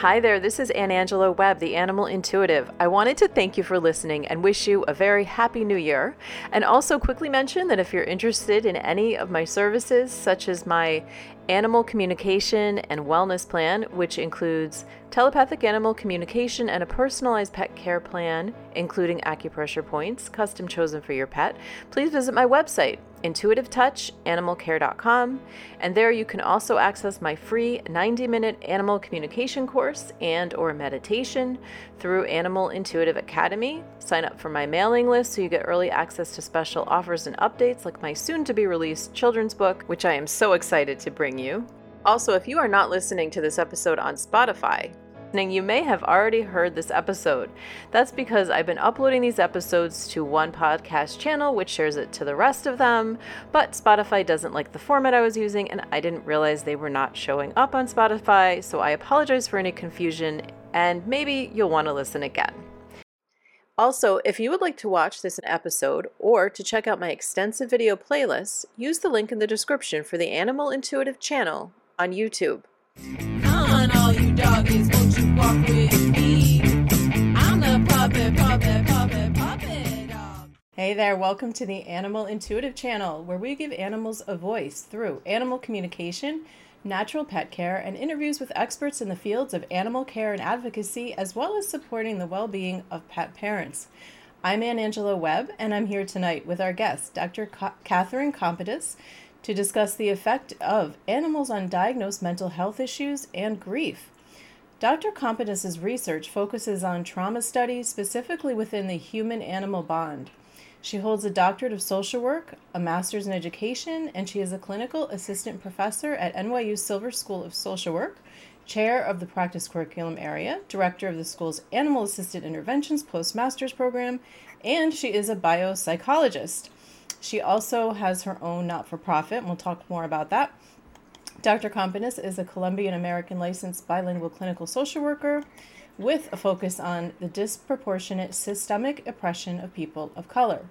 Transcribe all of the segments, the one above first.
Hi there, this is Anne Angelo Webb, the Animal Intuitive. I wanted to thank you for listening and wish you a very happy new year. And also quickly mention that if you're interested in any of my services, such as my animal communication and wellness plan, which includes telepathic animal communication and a personalized pet care plan, including acupressure points custom chosen for your pet, please visit my website, intuitivetouchanimalcare.com, and there you can also access my free 90-minute animal communication course and or meditation through Animal Intuitive Academy. Sign up for my mailing list so you get early access to special offers and updates like my soon to be released children's book, which I am so excited to bring you. Also, if you are not listening to this episode on Spotify, you may have already heard this episode. That's because I've been uploading these episodes to one podcast channel, which shares it to the rest of them, but Spotify doesn't like the format I was using, and I didn't realize they were not showing up on Spotify, so I apologize for any confusion, and maybe you'll want to listen again. Also, if you would like to watch this episode or to check out my extensive video playlist, use the link in the description for the Animal Intuitive channel on YouTube. All you doggies, won't you walk with me? Hey there, welcome to the Animal Intuitive channel, where we give animals a voice through animal communication, natural pet care, and interviews with experts in the fields of animal care and advocacy, as well as supporting the well being of pet parents. I'm Anne Angelo Webb, and I'm here tonight with our guest, Dr. Katherine Compitus to discuss the effect of animals on diagnosed mental health issues and grief. Dr. Compitus's research focuses on trauma studies, specifically within the human animal bond. She holds a doctorate of social work, a master's in education, and she is a clinical assistant professor at NYU Silver School of Social Work, chair of the practice curriculum area, director of the school's animal assisted interventions postmaster's program, and she is a biopsychologist. She also has her own not for profit, and we'll talk more about that. Dr. Compitus is a Colombian American licensed bilingual clinical social worker with a focus on the disproportionate systemic oppression of people of color.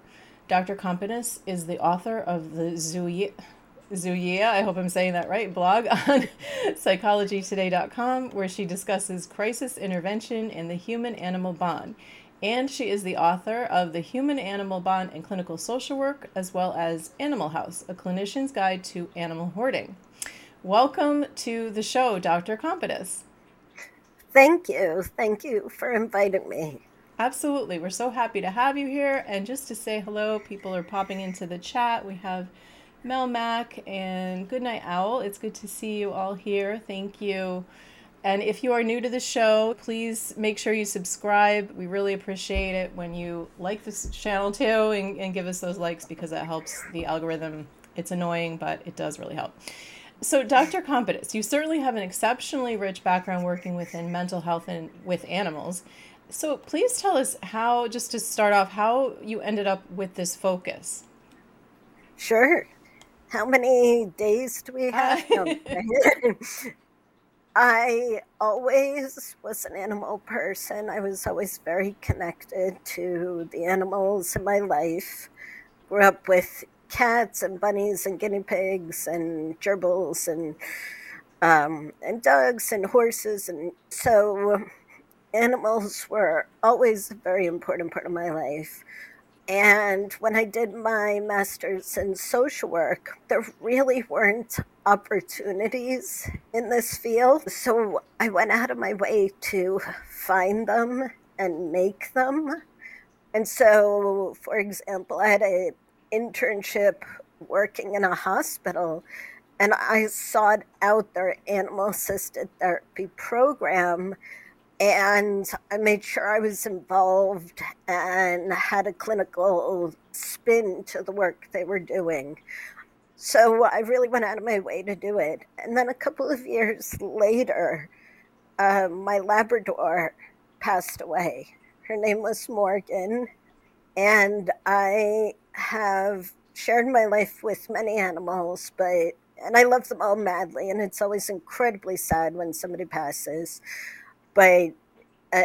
Dr. Compitus is the author of the Zooeyia, I hope I'm saying that right, blog on psychologytoday.com, where she discusses crisis intervention in the human animal bond and she is the author of The Human Animal Bond in Clinical Social Work, as well as Animal House, a clinician's guide to animal hoarding. Welcome to the show, Dr. Compitus. Thank you. Thank you for inviting me. Absolutely. We're so happy to have you here. And just to say hello, people are popping into the chat. We have Mel Mac and Goodnight Owl. It's good to see you all here. Thank you. And if you are new to the show, please make sure you subscribe. We really appreciate it when you like this channel too and, and give us those likes because that helps the algorithm. It's annoying, but it does really help. So, Dr. Compitus, you certainly have an exceptionally rich background working within mental health and with animals. So, please tell us how, just to start off, how you ended up with this focus. Sure. How many days do we have? I always was an animal person. I was always very connected to the animals in my life. Grew up with cats and bunnies and guinea pigs and gerbils and um, and dogs and horses and so animals were always a very important part of my life. And when I did my master's in social work, there really weren't opportunities in this field. So I went out of my way to find them and make them. And so, for example, I had an internship working in a hospital and I sought out their animal assisted therapy program and I made sure I was involved and had a clinical spin to the work they were doing. So I really went out of my way to do it. And then a couple of years later, uh, my Labrador passed away. Her name was Morgan. And I have shared my life with many animals, but and I love them all madly, and it's always incredibly sad when somebody passes but uh,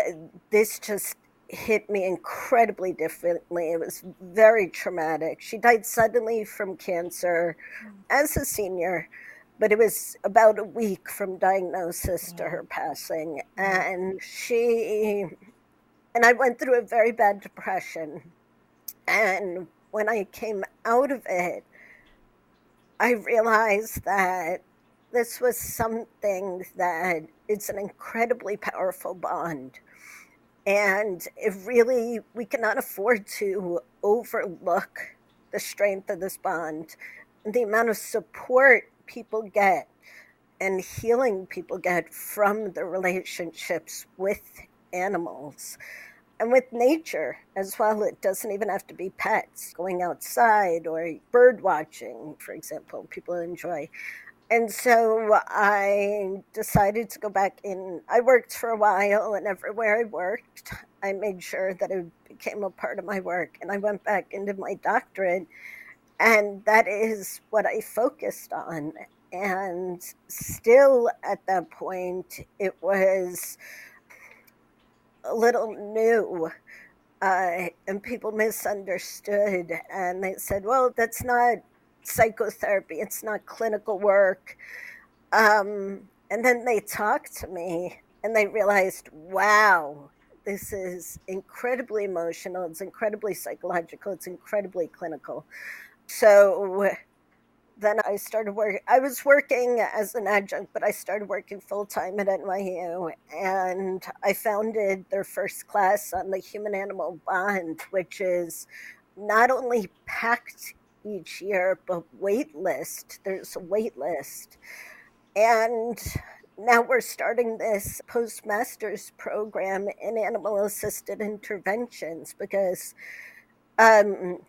this just hit me incredibly differently. It was very traumatic. She died suddenly from cancer mm. as a senior, but it was about a week from diagnosis to mm. her passing. Mm. And she, and I went through a very bad depression. And when I came out of it, I realized that this was something that it's an incredibly powerful bond. And it really, we cannot afford to overlook the strength of this bond, the amount of support people get and healing people get from the relationships with animals and with nature as well. It doesn't even have to be pets, going outside or bird watching, for example, people enjoy. And so I decided to go back in. I worked for a while, and everywhere I worked, I made sure that it became a part of my work. And I went back into my doctorate and that is what I focused on. And still at that point, it was a little new. Uh, and people misunderstood. And they said, well, that's not psychotherapy, it's not clinical work. Um, and then they talked to me and they realized, wow, this is incredibly emotional, it's incredibly psychological, it's incredibly clinical. So then I started working. I was working as an adjunct, but I started working full time at NYU, and I founded their first class on the human animal bond, which is not only packed each year, but wait list. There's a wait list, and now we're starting this postmasters program in animal assisted interventions because um,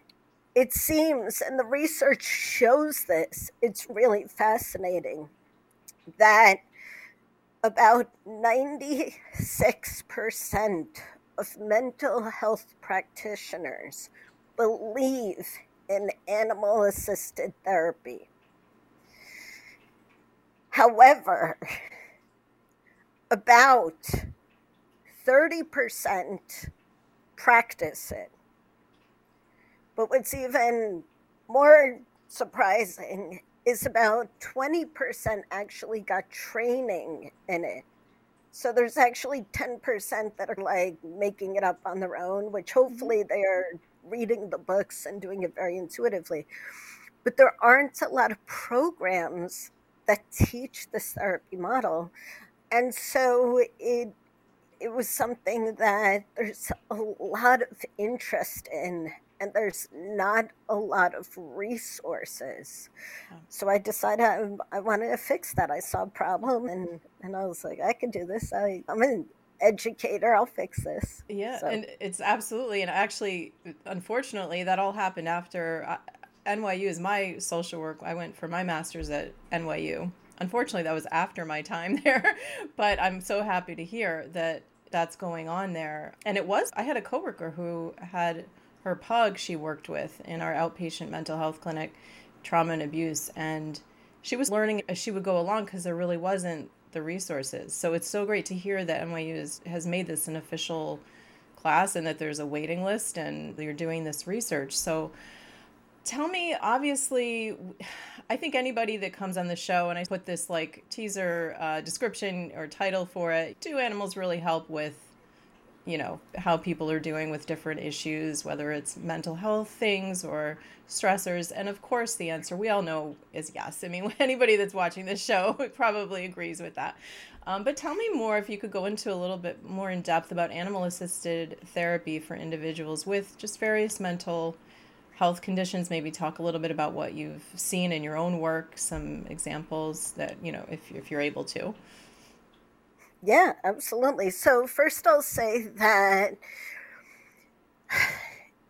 it seems, and the research shows this, it's really fascinating that about 96% of mental health practitioners believe in animal assisted therapy. However, about 30% practice it. But what's even more surprising is about 20% actually got training in it. So there's actually 10% that are like making it up on their own, which mm-hmm. hopefully they are reading the books and doing it very intuitively. But there aren't a lot of programs that teach this therapy model. And so it it was something that there's a lot of interest in and there's not a lot of resources. Oh. So I decided I, I, wanted to fix that. I saw a problem and, and I was like, I can do this. I, I'm an educator. I'll fix this. Yeah, so. and it's absolutely. And actually, unfortunately, that all happened after uh, NYU is my social work. I went for my master's at NYU. Unfortunately, that was after my time there, but I'm so happy to hear that that's going on there. And it was, I had a coworker who had her pug she worked with in our outpatient mental health clinic, trauma and abuse. And she was learning as she would go along because there really wasn't the resources. So it's so great to hear that NYU is, has made this an official class and that there's a waiting list and you're doing this research. So tell me, obviously, I think anybody that comes on the show, and I put this like teaser uh, description or title for it, do animals really help with you know how people are doing with different issues whether it's mental health things or stressors. And of course the answer we all know is yes. I mean anybody that's watching this show probably agrees with that. Um, but tell me more if you could go into a little bit more in depth about animal assisted therapy for individuals with just various mental health conditions. Maybe talk a little bit about what you've seen in your own work some examples that you know if, if you're able to yeah, absolutely. So, first, I'll say that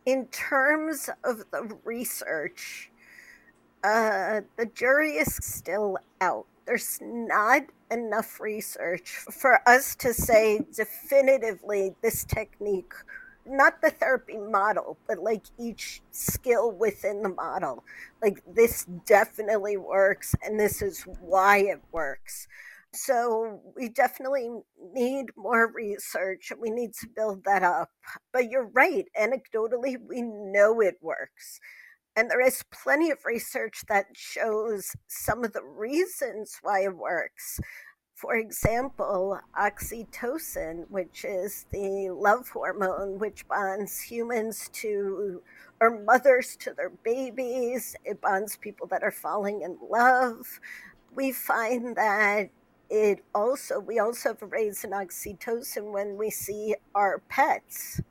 in terms of the research, uh, the jury is still out. There's not enough research for us to say definitively this technique, not the therapy model, but like each skill within the model. Like, this definitely works, and this is why it works. So we definitely need more research. We need to build that up. But you're right. Anecdotally, we know it works. And there is plenty of research that shows some of the reasons why it works. For example, oxytocin, which is the love hormone which bonds humans to or mothers to their babies, it bonds people that are falling in love. We find that it also we also have a raise in oxytocin when we see our pets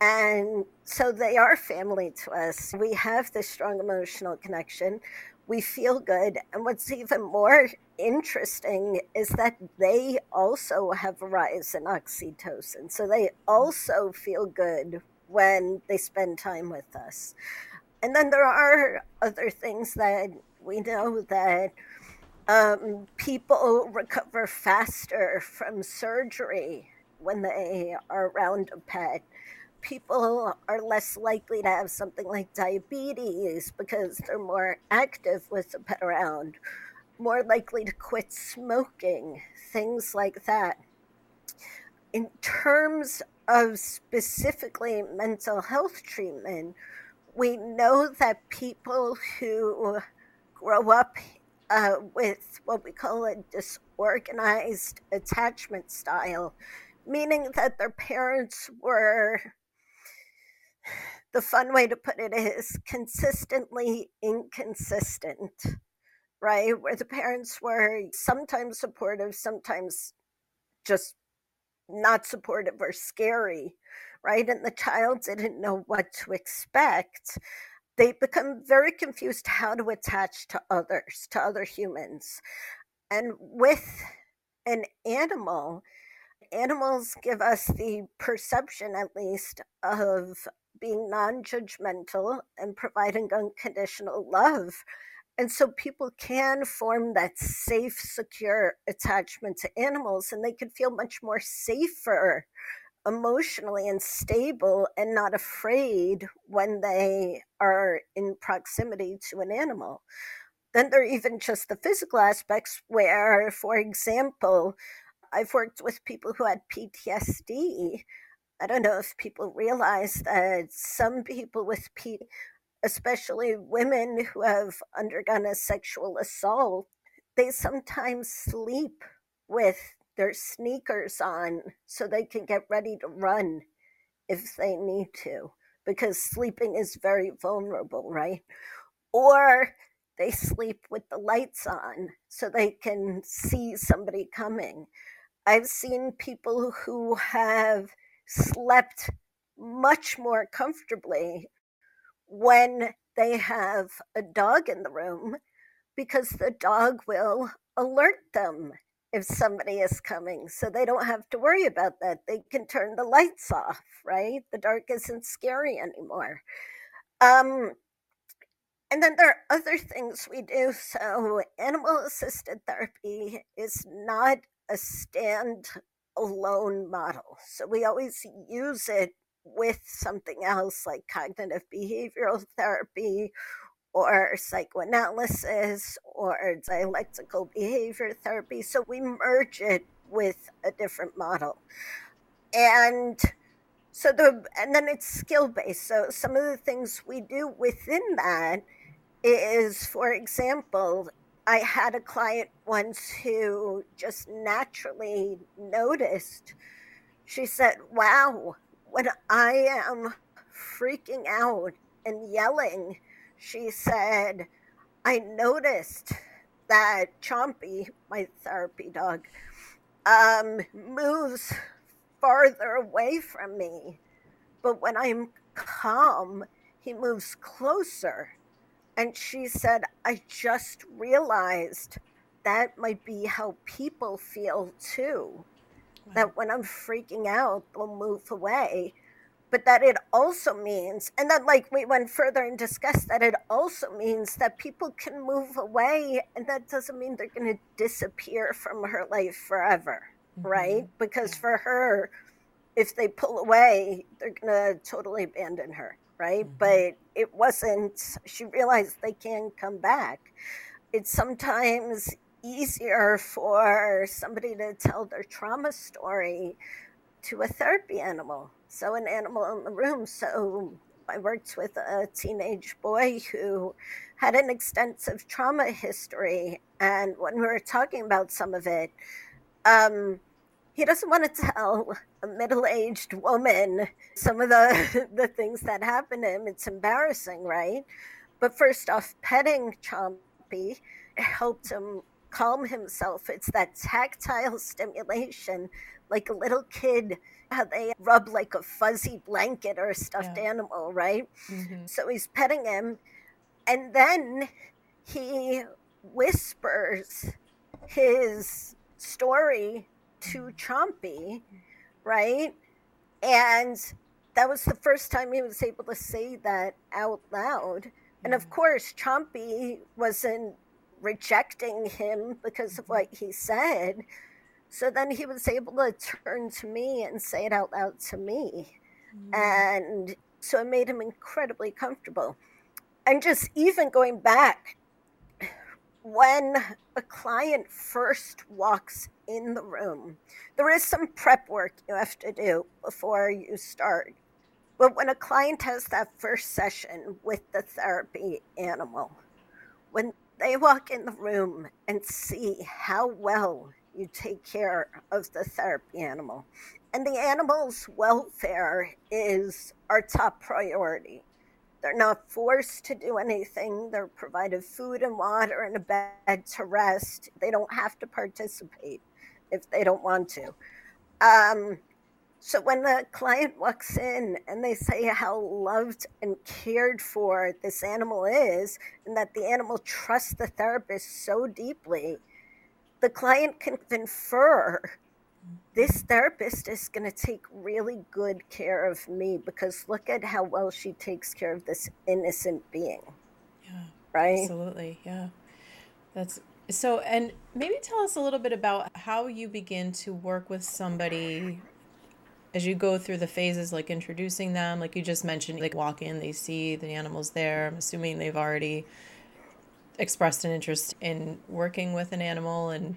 and so they are family to us. We have this strong emotional connection. We feel good. And what's even more interesting is that they also have a rise in oxytocin. So they also feel good when they spend time with us. And then there are other things that we know that um, people recover faster from surgery when they are around a pet people are less likely to have something like diabetes because they're more active with the pet around, more likely to quit smoking, things like that. In terms of specifically mental health treatment, we know that people who grow up uh, with what we call a disorganized attachment style, meaning that their parents were the fun way to put it is consistently inconsistent, right? Where the parents were sometimes supportive, sometimes just not supportive or scary, right? And the child didn't know what to expect. They become very confused how to attach to others, to other humans. And with an animal, animals give us the perception, at least, of being non judgmental and providing unconditional love. And so people can form that safe, secure attachment to animals, and they can feel much more safer emotionally unstable and not afraid when they are in proximity to an animal. Then there are even just the physical aspects where, for example, I've worked with people who had PTSD I don't know if people realize that some people with P, especially women who have undergone a sexual assault, they sometimes sleep with their sneakers on so they can get ready to run if they need to, because sleeping is very vulnerable, right? Or they sleep with the lights on so they can see somebody coming. I've seen people who have slept much more comfortably when they have a dog in the room because the dog will alert them if somebody is coming so they don't have to worry about that they can turn the lights off right the dark isn't scary anymore um and then there are other things we do so animal assisted therapy is not a stand alone model. So we always use it with something else like cognitive behavioral therapy or psychoanalysis or dialectical behavior therapy. So we merge it with a different model. And so the and then it's skill based. So some of the things we do within that is for example I had a client once who just naturally noticed. She said, Wow, when I am freaking out and yelling, she said, I noticed that Chompy, my therapy dog, um, moves farther away from me. But when I'm calm, he moves closer. And she said, I just realized that might be how people feel too. Wow. That when I'm freaking out, they'll move away. But that it also means, and then like we went further and discussed that it also means that people can move away, and that doesn't mean they're going to disappear from her life forever, mm-hmm. right? Because yeah. for her, if they pull away, they're going to totally abandon her right? Mm-hmm. But it wasn't, she realized they can come back. It's sometimes easier for somebody to tell their trauma story to a therapy animal. So, an animal in the room. So, I worked with a teenage boy who had an extensive trauma history. And when we were talking about some of it, um, he doesn't want to tell a middle-aged woman some of the the things that happened to him. It's embarrassing, right? But first off, petting Chompy helped him calm himself. It's that tactile stimulation, like a little kid, how they rub like a fuzzy blanket or a stuffed yeah. animal, right? Mm-hmm. So he's petting him, and then he whispers his story to Chompy, right? And that was the first time he was able to say that out loud. And of course, Chompy wasn't rejecting him because of what he said. So then he was able to turn to me and say it out loud to me. Mm. And so it made him incredibly comfortable. And just even going back when a client first walks in the room, there is some prep work you have to do before you start. But when a client has that first session with the therapy animal, when they walk in the room and see how well you take care of the therapy animal, and the animal's welfare is our top priority they're not forced to do anything. They're provided food and water and a bed to rest. They don't have to participate if they don't want to. Um, so when the client walks in and they say how loved and cared for this animal is, and that the animal trusts the therapist so deeply, the client can infer this therapist is going to take really good care of me because look at how well she takes care of this innocent being. Yeah. Right? Absolutely. Yeah. That's so, and maybe tell us a little bit about how you begin to work with somebody as you go through the phases, like introducing them, like you just mentioned, like walk in, they see the animals there. I'm assuming they've already expressed an interest in working with an animal and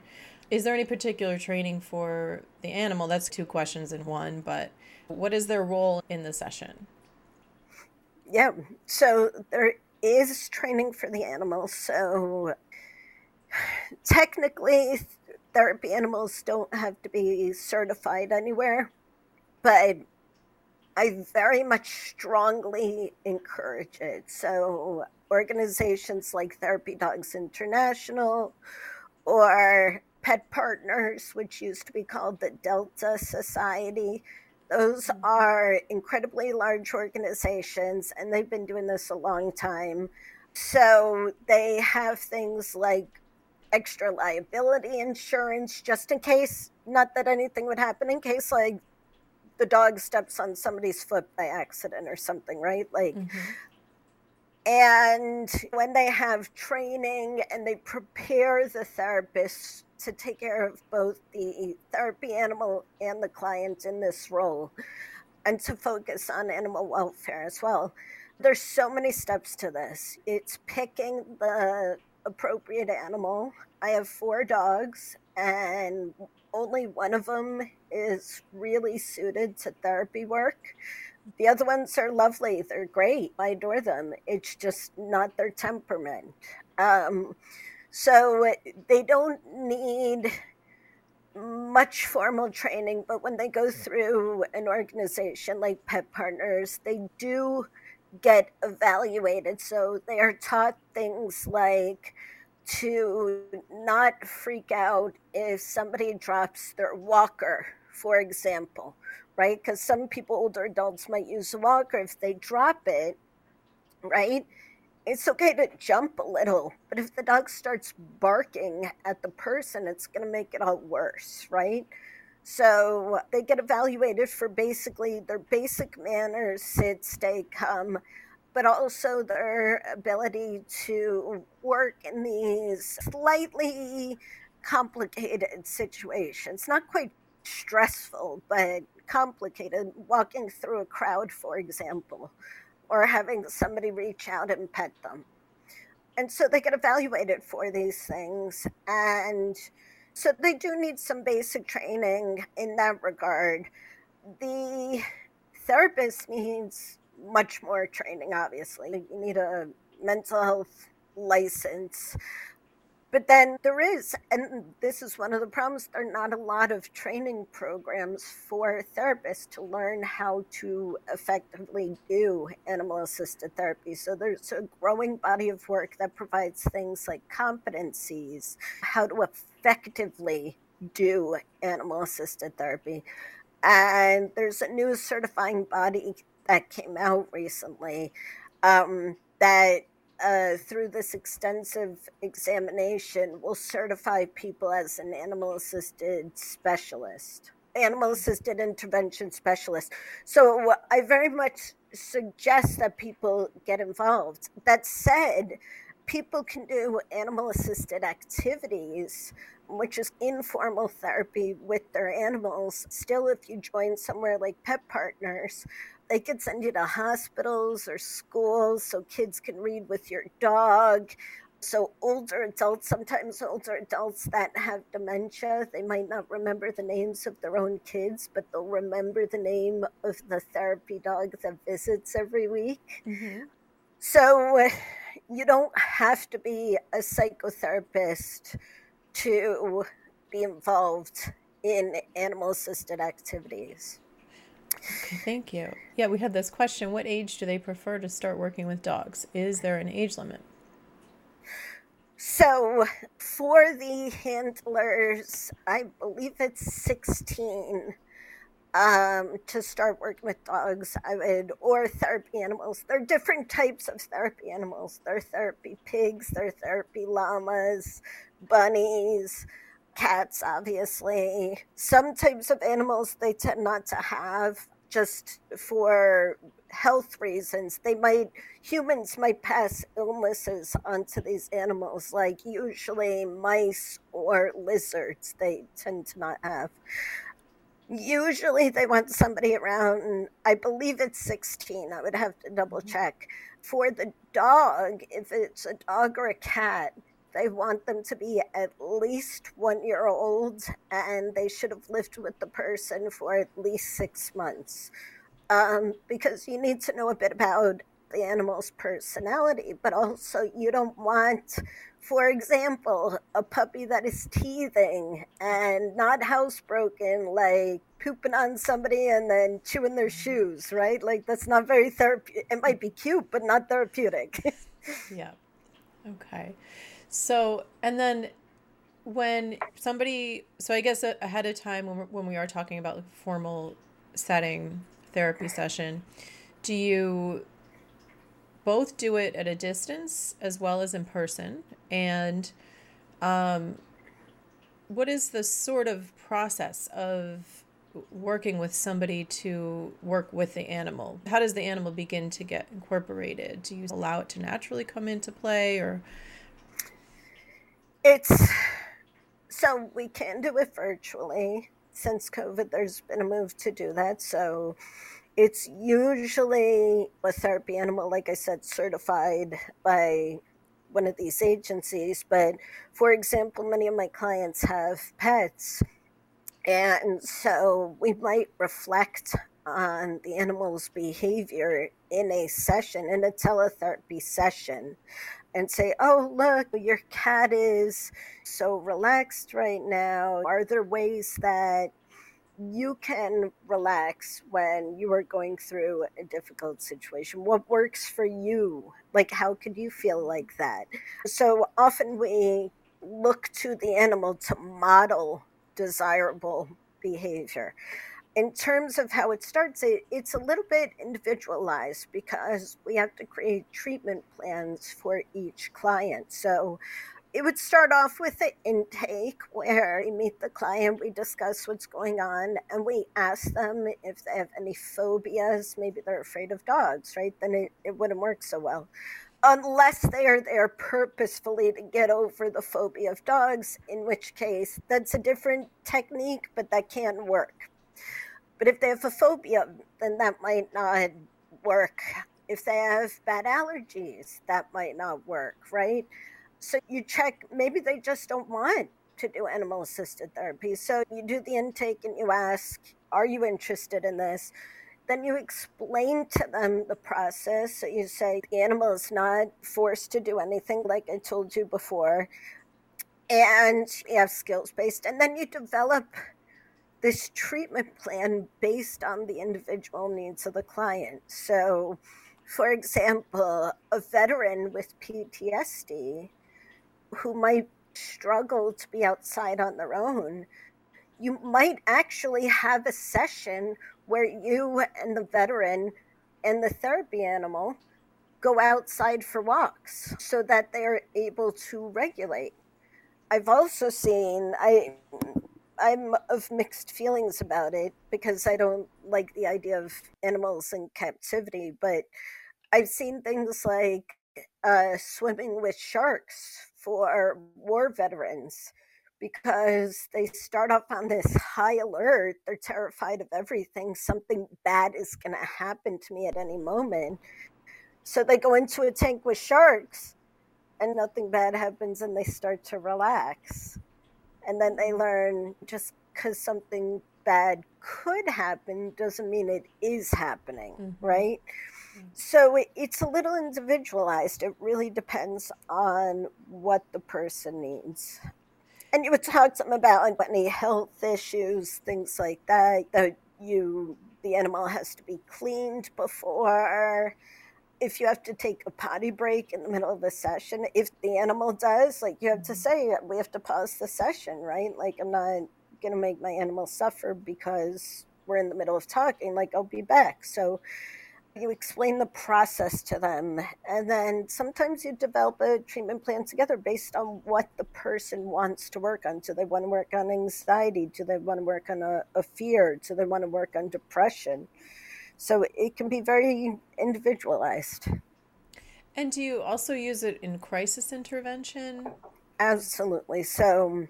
is there any particular training for the animal? That's two questions in one, but what is their role in the session? Yeah, so there is training for the animals So technically, therapy animals don't have to be certified anywhere, but I very much strongly encourage it. So organizations like Therapy Dogs International or Pet Partners, which used to be called the Delta Society. Those mm-hmm. are incredibly large organizations, and they've been doing this a long time. So they have things like extra liability insurance just in case, not that anything would happen, in case like the dog steps on somebody's foot by accident or something, right? Like, mm-hmm. and when they have training and they prepare the therapists to take care of both the therapy animal and the client in this role and to focus on animal welfare as well. There's so many steps to this. It's picking the appropriate animal. I have four dogs, and only one of them is really suited to therapy work. The other ones are lovely. They're great. I adore them. It's just not their temperament. Um, so they don't need much formal training, but when they go through an organization like Pet Partners, they do get evaluated. So they are taught things like to not freak out if somebody drops their walker, for example, right? Because some people, older adults, might use a walker. If they drop it, right? it's okay to jump a little, but if the dog starts barking at the person, it's going to make it all worse, right? So they get evaluated for basically their basic manners, sit, stay, come, but also their ability to work in these slightly complicated situations. Not quite stressful, but complicated, walking through a crowd, for example or having somebody reach out and pet them. And so they get evaluated for these things. And so they do need some basic training in that regard. The therapist needs much more training, obviously. You need a mental health license. But then there is, and this is one of the problems, there are not a lot of training programs for therapists to learn how to effectively do animal assisted therapy. So there's a growing body of work that provides things like competencies, how to effectively do animal assisted therapy. And there's a new certifying body that came out recently um, that uh, through this extensive examination will certify people as an animal assisted specialist, animal assisted intervention specialist. So I very much suggest that people get involved. That said, people can do animal assisted activities which is informal therapy with their animals. Still, if you join somewhere like Pet Partners, they could send you to hospitals or schools so kids can read with your dog. So, older adults, sometimes older adults that have dementia, they might not remember the names of their own kids, but they'll remember the name of the therapy dog that visits every week. Mm-hmm. So, you don't have to be a psychotherapist to be involved in animal assisted activities. Okay, thank you. Yeah, we had this question What age do they prefer to start working with dogs? Is there an age limit? So, for the handlers, I believe it's 16 um, to start working with dogs. I would, or therapy animals. There are different types of therapy animals. There are therapy pigs, there are therapy llamas, bunnies, cats, obviously. Some types of animals they tend not to have just for health reasons. They might, humans might pass illnesses onto these animals, like usually mice or lizards, they tend to not have. Usually they want somebody around, I believe it's 16. I would have to double mm-hmm. check. For the dog, if it's a dog or a cat, they want them to be at least one year old and they should have lived with the person for at least six months. Um, because you need to know a bit about the animal's personality, but also you don't want, for example, a puppy that is teething and not housebroken, like pooping on somebody and then chewing their shoes, right? Like that's not very therapeutic. It might be cute, but not therapeutic. yeah. Okay. So, and then when somebody, so I guess ahead of time when, when we are talking about formal setting therapy session, do you both do it at a distance as well as in person? And um, what is the sort of process of working with somebody to work with the animal? How does the animal begin to get incorporated? Do you allow it to naturally come into play or? It's so we can do it virtually. Since COVID, there's been a move to do that. So it's usually a therapy animal, like I said, certified by one of these agencies. But for example, many of my clients have pets. And so we might reflect on the animal's behavior in a session, in a teletherapy session and say, oh, look, your cat is so relaxed right now. Are there ways that you can relax when you are going through a difficult situation? What works for you? Like, how could you feel like that? So often we look to the animal to model desirable behavior in terms of how it starts, it, it's a little bit individualized because we have to create treatment plans for each client. So it would start off with the intake where we meet the client, we discuss what's going on, and we ask them if they have any phobias. Maybe they're afraid of dogs, right? Then it, it wouldn't work so well. Unless they are there purposefully to get over the phobia of dogs, in which case that's a different technique, but that can work but if they have a phobia, then that might not work. If they have bad allergies, that might not work, right? So you check, maybe they just don't want to do animal assisted therapy. So you do the intake and you ask, Are you interested in this? then you explain to them the process. So you say the animal is not forced to do anything, like I told you before, and you have skills based, and then you develop this treatment plan based on the individual needs of the client. So, for example, a veteran with PTSD who might struggle to be outside on their own, you might actually have a session where you and the veteran and the therapy animal go outside for walks so that they're able to regulate. I've also seen I I'm of mixed feelings about it because I don't like the idea of animals in captivity, but I've seen things like uh, swimming with sharks for war veterans because they start off on this high alert. They're terrified of everything. Something bad is going to happen to me at any moment. So they go into a tank with sharks and nothing bad happens and they start to relax and then they learn just because something bad could happen doesn't mean it is happening, mm-hmm. right? So it, it's a little individualized. It really depends on what the person needs. And you would talk to them about like any health issues, things like that. That you the animal has to be cleaned before if you have to take a potty break in the middle of a session, if the animal does, like you have to mm-hmm. say, we have to pause the session, right? Like I'm not going to make my animal suffer because we're in the middle of talking, like I'll be back. So you explain the process to them. And then sometimes you develop a treatment plan together based on what the person wants to work on. Do they want to work on anxiety? Do they want to work on a, a fear? Do they want to work on depression? So it can be very individualized. And do you also use it in crisis intervention? Absolutely. So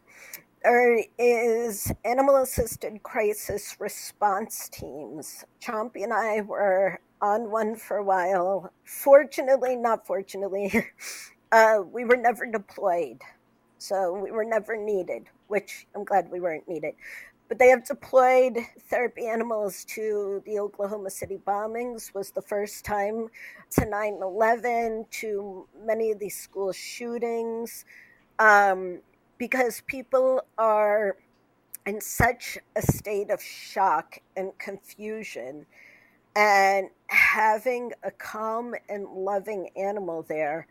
there is animal assisted crisis response teams. Chompy and I were on one for a while. Fortunately, not fortunately, uh, we were never deployed. So we were never needed, which I'm glad we weren't needed but they have deployed therapy animals to the Oklahoma City bombings was the first time to 9/11 to many of these school shootings um, because people are in such a state of shock and confusion and having a calm and loving animal there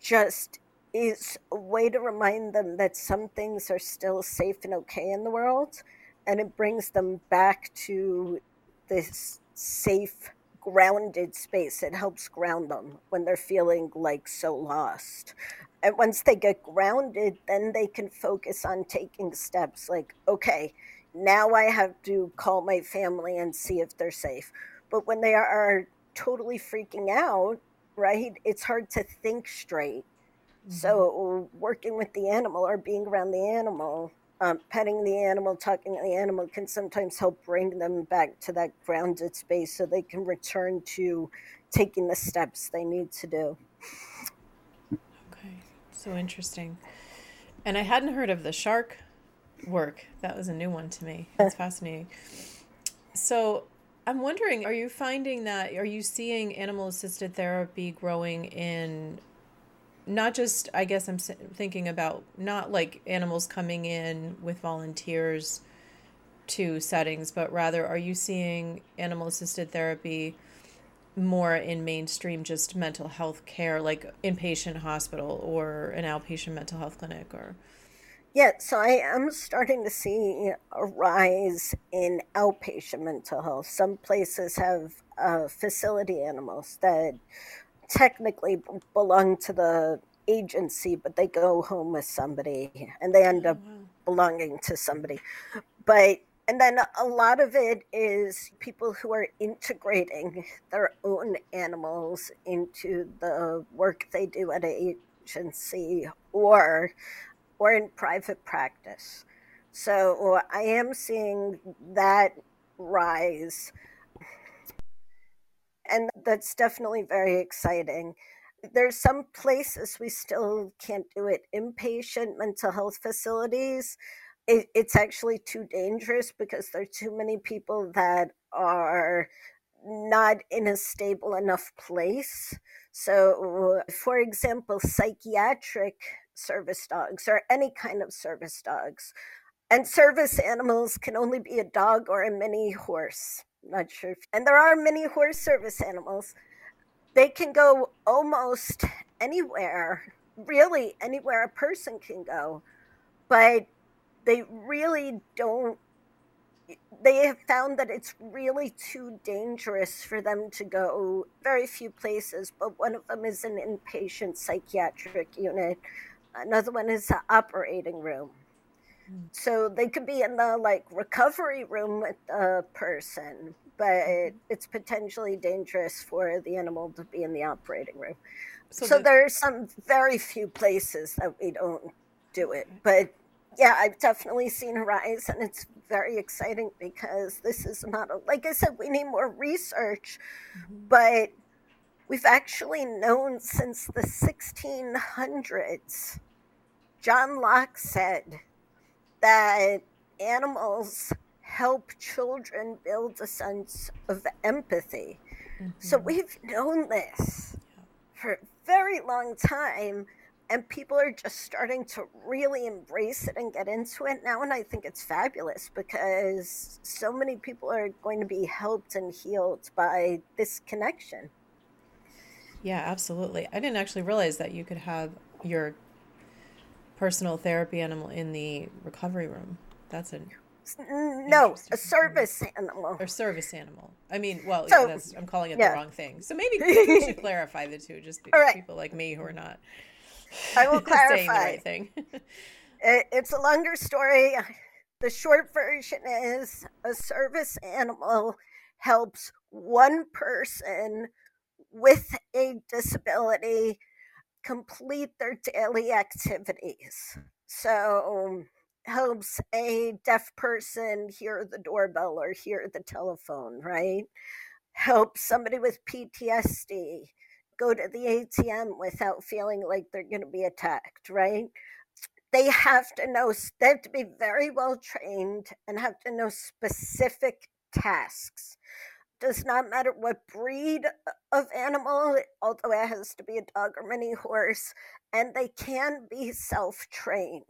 just is a way to remind them that some things are still safe and okay in the world and it brings them back to this safe grounded space. It helps ground them when they're feeling like so lost. And once they get grounded then they can focus on taking steps like okay now i have to call my family and see if they're safe but when they are totally freaking out right it's hard to think straight mm-hmm. so working with the animal or being around the animal um, petting the animal, talking to the animal can sometimes help bring them back to that grounded space so they can return to taking the steps they need to do. Okay, so interesting. And I hadn't heard of the shark work. That was a new one to me. That's fascinating. So I'm wondering, are you finding that, are you seeing animal assisted therapy growing in not just i guess i'm thinking about not like animals coming in with volunteers to settings but rather are you seeing animal assisted therapy more in mainstream just mental health care like inpatient hospital or an outpatient mental health clinic or yeah so i am starting to see a rise in outpatient mental health some places have uh, facility animals that technically belong to the agency, but they go home with somebody and they end up mm-hmm. belonging to somebody. But and then a lot of it is people who are integrating their own animals into the work they do at an agency or or in private practice. So I am seeing that rise and that's definitely very exciting. There's some places we still can't do it. Inpatient mental health facilities, it, it's actually too dangerous because there are too many people that are not in a stable enough place. So, for example, psychiatric service dogs or any kind of service dogs. And service animals can only be a dog or a mini horse. Not sure. If, and there are mini horse service animals. They can go almost anywhere, really anywhere a person can go, but they really don't they have found that it's really too dangerous for them to go very few places, but one of them is an inpatient psychiatric unit. Another one is the operating room. Hmm. So they could be in the like recovery room with the person, but it's potentially dangerous for the animal to be in the operating room. So, so the- there are some very few places that we don't do it, but yeah, I've definitely seen a Rise, and it's very exciting because this is a model. Like I said, we need more research, mm-hmm. but we've actually known since the 1600s. John Locke said that animals help children build a sense of empathy. Mm-hmm. So we've known this for a very long time and people are just starting to really embrace it and get into it now and i think it's fabulous because so many people are going to be helped and healed by this connection yeah absolutely i didn't actually realize that you could have your personal therapy animal in the recovery room that's an mm, no a service animal or service animal i mean well so, i'm calling it yeah. the wrong thing so maybe we should clarify the two just because right. people like me who are not I will clarify. the Right thing. it, it's a longer story. The short version is a service animal helps one person with a disability complete their daily activities. So, helps a deaf person hear the doorbell or hear the telephone, right? Helps somebody with PTSD go to the ATM without feeling like they're going to be attacked, right? They have to know, they have to be very well trained and have to know specific tasks. Does not matter what breed uh, of animal, although it has to be a dog or mini horse, and they can be self trained,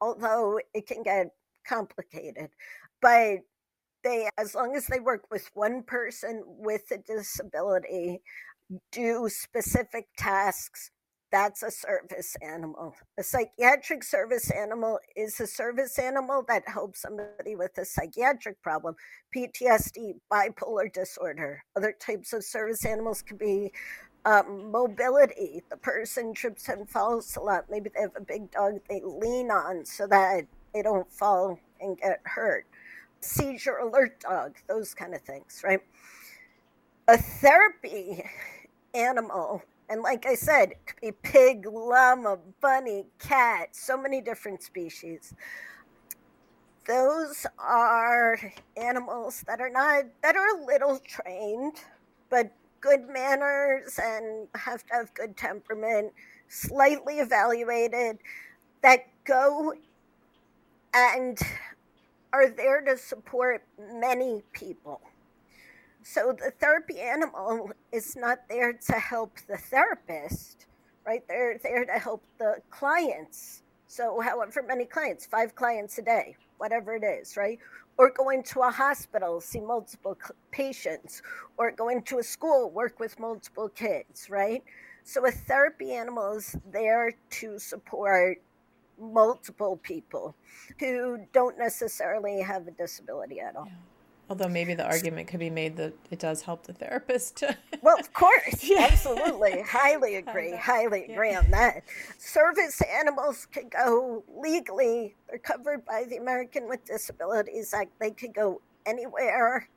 although it can get complicated. But they, as long as they work with one person with a disability, do specific tasks, that's a service animal. A psychiatric service animal is a service animal that helps somebody with a psychiatric problem, PTSD, bipolar disorder. Other types of service animals could be um, mobility. The person trips and falls a lot. Maybe they have a big dog they lean on so that they don't fall and get hurt. Seizure alert dog, those kind of things, right? A therapy animal. And like I said, be pig, llama, bunny, cat, so many different species. Those are animals that are not, that are a little trained, but good manners and have to have good temperament, slightly evaluated, that go and are there to support many people. So the therapy animal is not there to help the therapist, right? They're there to help the clients. So, however many clients, five clients a day, whatever it is, right? Or going to a hospital, see multiple patients, or going to a school, work with multiple kids, right? So, a therapy animal is there to support multiple people who don't necessarily have a disability at all. Yeah. Although maybe the argument could be made that it does help the therapist. to well, of course, yeah. absolutely, highly agree, highly yeah. agree on that. Service animals can go legally; they're covered by the American with Disabilities Act. They can go anywhere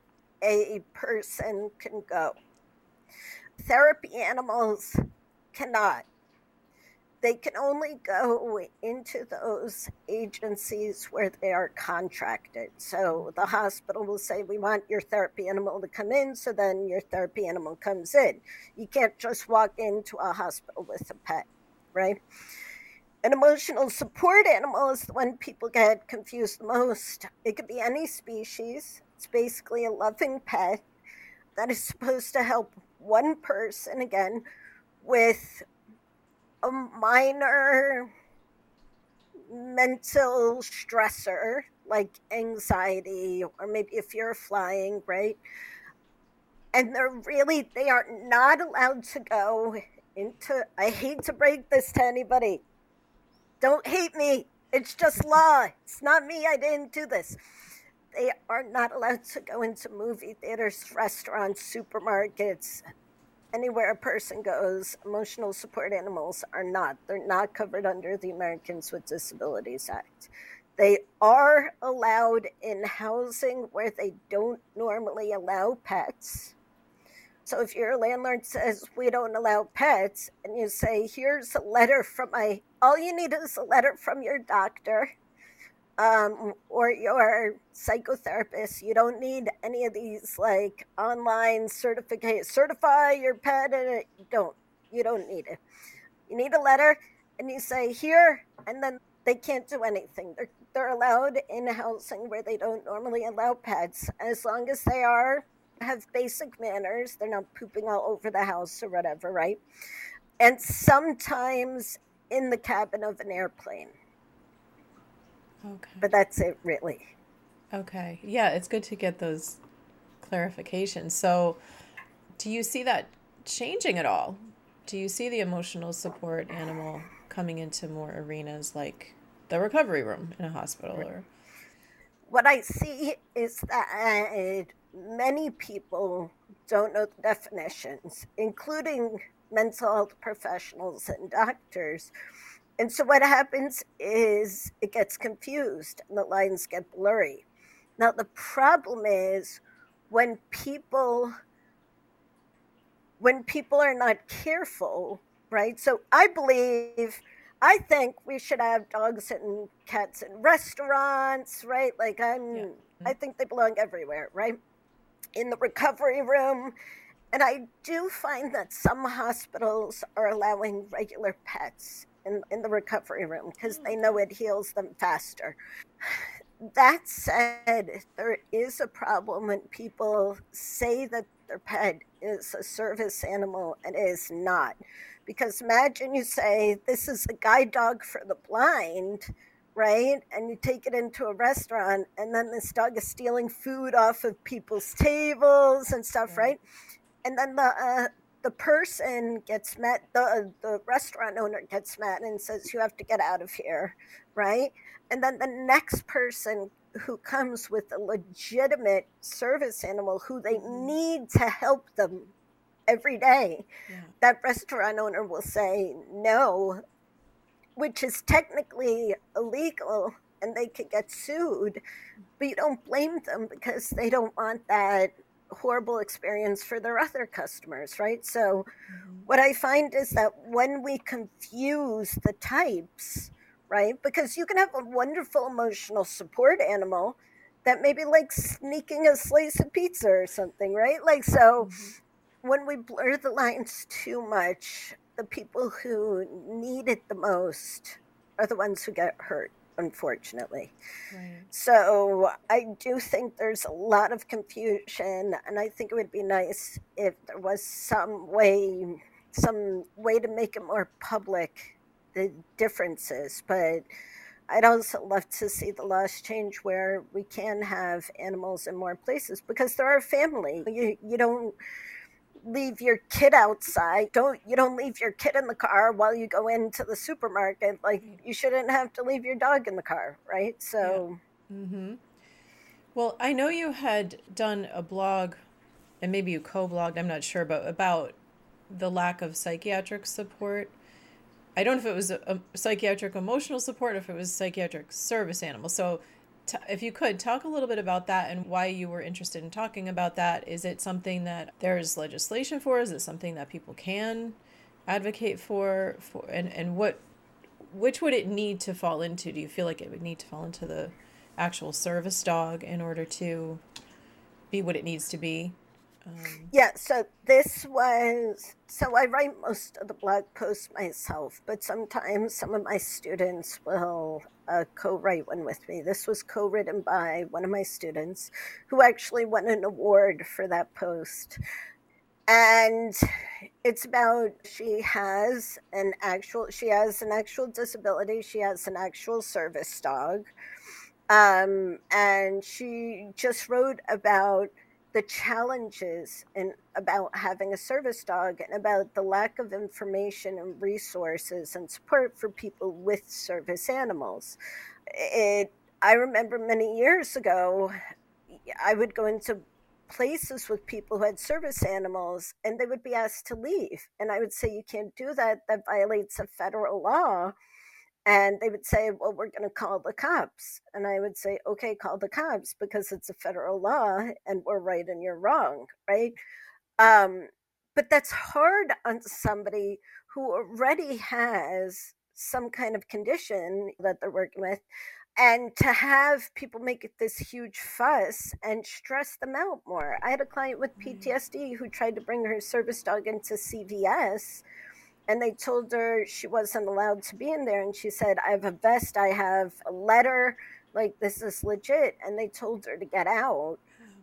a person can go. Therapy animals cannot they can only go into those agencies where they are contracted. So the hospital will say, We want your therapy animal to come in. So then your therapy animal comes in. You can't just walk into a hospital with a pet, right? An emotional support animal is the one people get confused the most. It could be any species, it's basically a loving pet that is supposed to help one person again with a minor mental stressor like anxiety or maybe if you're flying, right? And they're really, they are not allowed to go into, I hate to break this to anybody. Don't hate me. It's just law. It's not me. I didn't do this. They are not allowed to go into movie theaters, restaurants, supermarkets, anywhere a person goes. Emotional support animals are not. They're not covered under the Americans with Disabilities Act. They are allowed in housing where they don't normally allow pets. So if your landlord says we don't allow pets, and you say, "Here's a letter from my," all you need is a letter from your doctor um, or your psychotherapist. You don't need any of these like online certificate certify your pet, and you don't. You don't need it. You need a letter, and you say here, and then they can't do anything. They're they're allowed in housing where they don't normally allow pets, as long as they are have basic manners. They're not pooping all over the house or whatever, right? And sometimes in the cabin of an airplane. Okay. But that's it, really. Okay. Yeah, it's good to get those clarifications. So, do you see that changing at all? Do you see the emotional support animal coming into more arenas like the recovery room in a hospital or what I see is that many people don't know the definitions, including mental health professionals and doctors. And so what happens is it gets confused and the lines get blurry. Now, the problem is when people when people are not careful, right? So I believe I think we should have dogs and cats in restaurants, right? Like I'm yeah. mm-hmm. I think they belong everywhere, right? In the recovery room. And I do find that some hospitals are allowing regular pets in, in the recovery room because they know it heals them faster. That said, there is a problem when people say that their pet is a service animal and is not. Because imagine you say, This is a guide dog for the blind, right? And you take it into a restaurant, and then this dog is stealing food off of people's tables and stuff, right? And then the uh, the person gets met, the the restaurant owner gets met and says, "You have to get out of here," right? And then the next person who comes with a legitimate service animal who they mm-hmm. need to help them every day, yeah. that restaurant owner will say no, which is technically illegal and they could get sued, but you don't blame them because they don't want that horrible experience for their other customers, right? So, mm-hmm. what I find is that when we confuse the types, right? Because you can have a wonderful emotional support animal that maybe like sneaking a slice of pizza or something, right? Like, so mm-hmm. when we blur the lines too much, the people who need it the most are the ones who get hurt unfortunately. Right. So I do think there's a lot of confusion, and I think it would be nice if there was some way, some way to make it more public, the differences. But I'd also love to see the laws change where we can have animals in more places because they're our family. You you don't leave your kid outside. Don't you don't leave your kid in the car while you go into the supermarket. Like you shouldn't have to leave your dog in the car, right? So yeah. Mhm. Well, I know you had done a blog and maybe you co-blogged, I'm not sure, but about the lack of psychiatric support. I don't know if it was a, a psychiatric emotional support, if it was psychiatric service animal. So T- if you could talk a little bit about that and why you were interested in talking about that. Is it something that there's legislation for? Is it something that people can advocate for? For and and what which would it need to fall into? Do you feel like it would need to fall into the actual service dog in order to be what it needs to be? Um, yeah, so this was so I write most of the blog posts myself, but sometimes some of my students will uh, co write one with me. This was co written by one of my students who actually won an award for that post. And it's about she has an actual she has an actual disability she has an actual service dog um, and she just wrote about the challenges and about having a service dog and about the lack of information and resources and support for people with service animals. It I remember many years ago I would go into places with people who had service animals and they would be asked to leave. And I would say you can't do that. That violates a federal law and they would say well we're going to call the cops and i would say okay call the cops because it's a federal law and we're right and you're wrong right? Um, but that's hard on somebody who already has some kind of condition that they're working with and to have people make this huge fuss and stress them out more. I had a client with ptsd who tried to bring her service dog into cvs and they told her she wasn't allowed to be in there. And she said i have a vest. I have a letter. Like this is legit. And they told her to get out.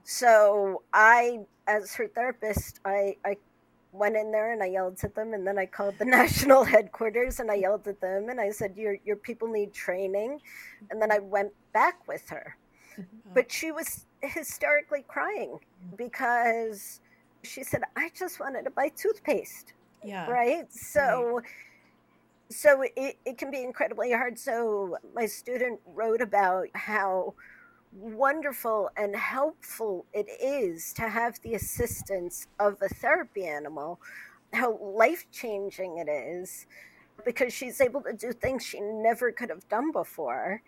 So i as her therapist i i went in there and i yelled at them. And then i called the national headquarters and i yelled at them. And i said your your people need training. And then i went back with her. Mm-hmm. But she was hysterically crying because she said i just wanted to buy toothpaste yeah. Right. So, right. so it, it can be incredibly hard. So my student wrote about how wonderful and helpful it is to have the assistance of a therapy animal, how life changing it is because she's able to do things she never could have done before,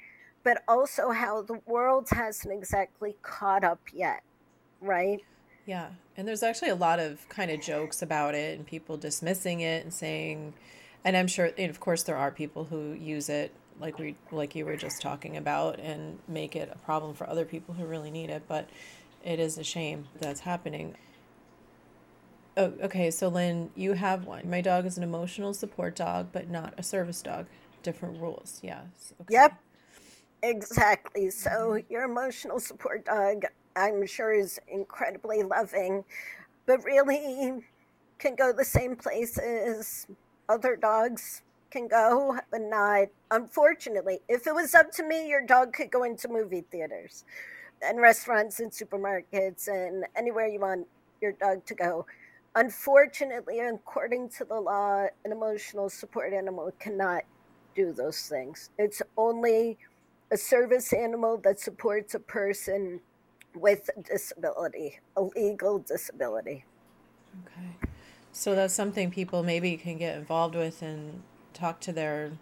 but also how the world hasn't exactly caught up yet, right? Yeah. And there's actually a lot of kind of jokes about it and people dismissing it and saying, and I'm sure, and of course, there are people who use it like we like you were just talking about and make it a problem for other people who really need it but it is a shame that's happening oh okay so lynn you have one my dog is an emotional support dog but not a service dog different rules yes okay. yep exactly so your emotional support dog I'm sure is incredibly loving, but really can go the same places other dogs can go, but not, unfortunately. If it was up to me, your dog could go into movie theaters and restaurants and supermarkets and anywhere you want your dog to go. Unfortunately, according to the law, an emotional support animal cannot do those things. It's only a service animal that supports a person with disability, a legal disability. Okay. So that's something people maybe can get involved with and talk to their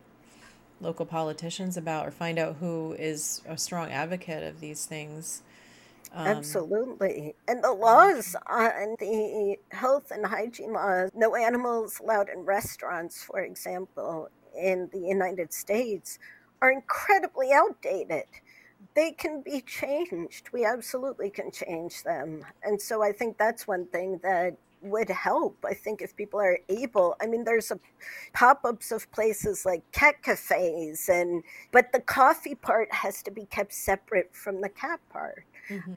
local politicians about or find out who is a strong advocate of these things. Um, Absolutely. And the laws on the health and hygiene laws, no animals allowed in restaurants, for example, in the United States, are incredibly outdated they can be changed. We absolutely can change them. And so I think that's one thing that would help. I think if people are able, I mean, there's a pop-ups of places like cat cafes, and but the coffee part has to be kept separate from the cat part. Mm-hmm.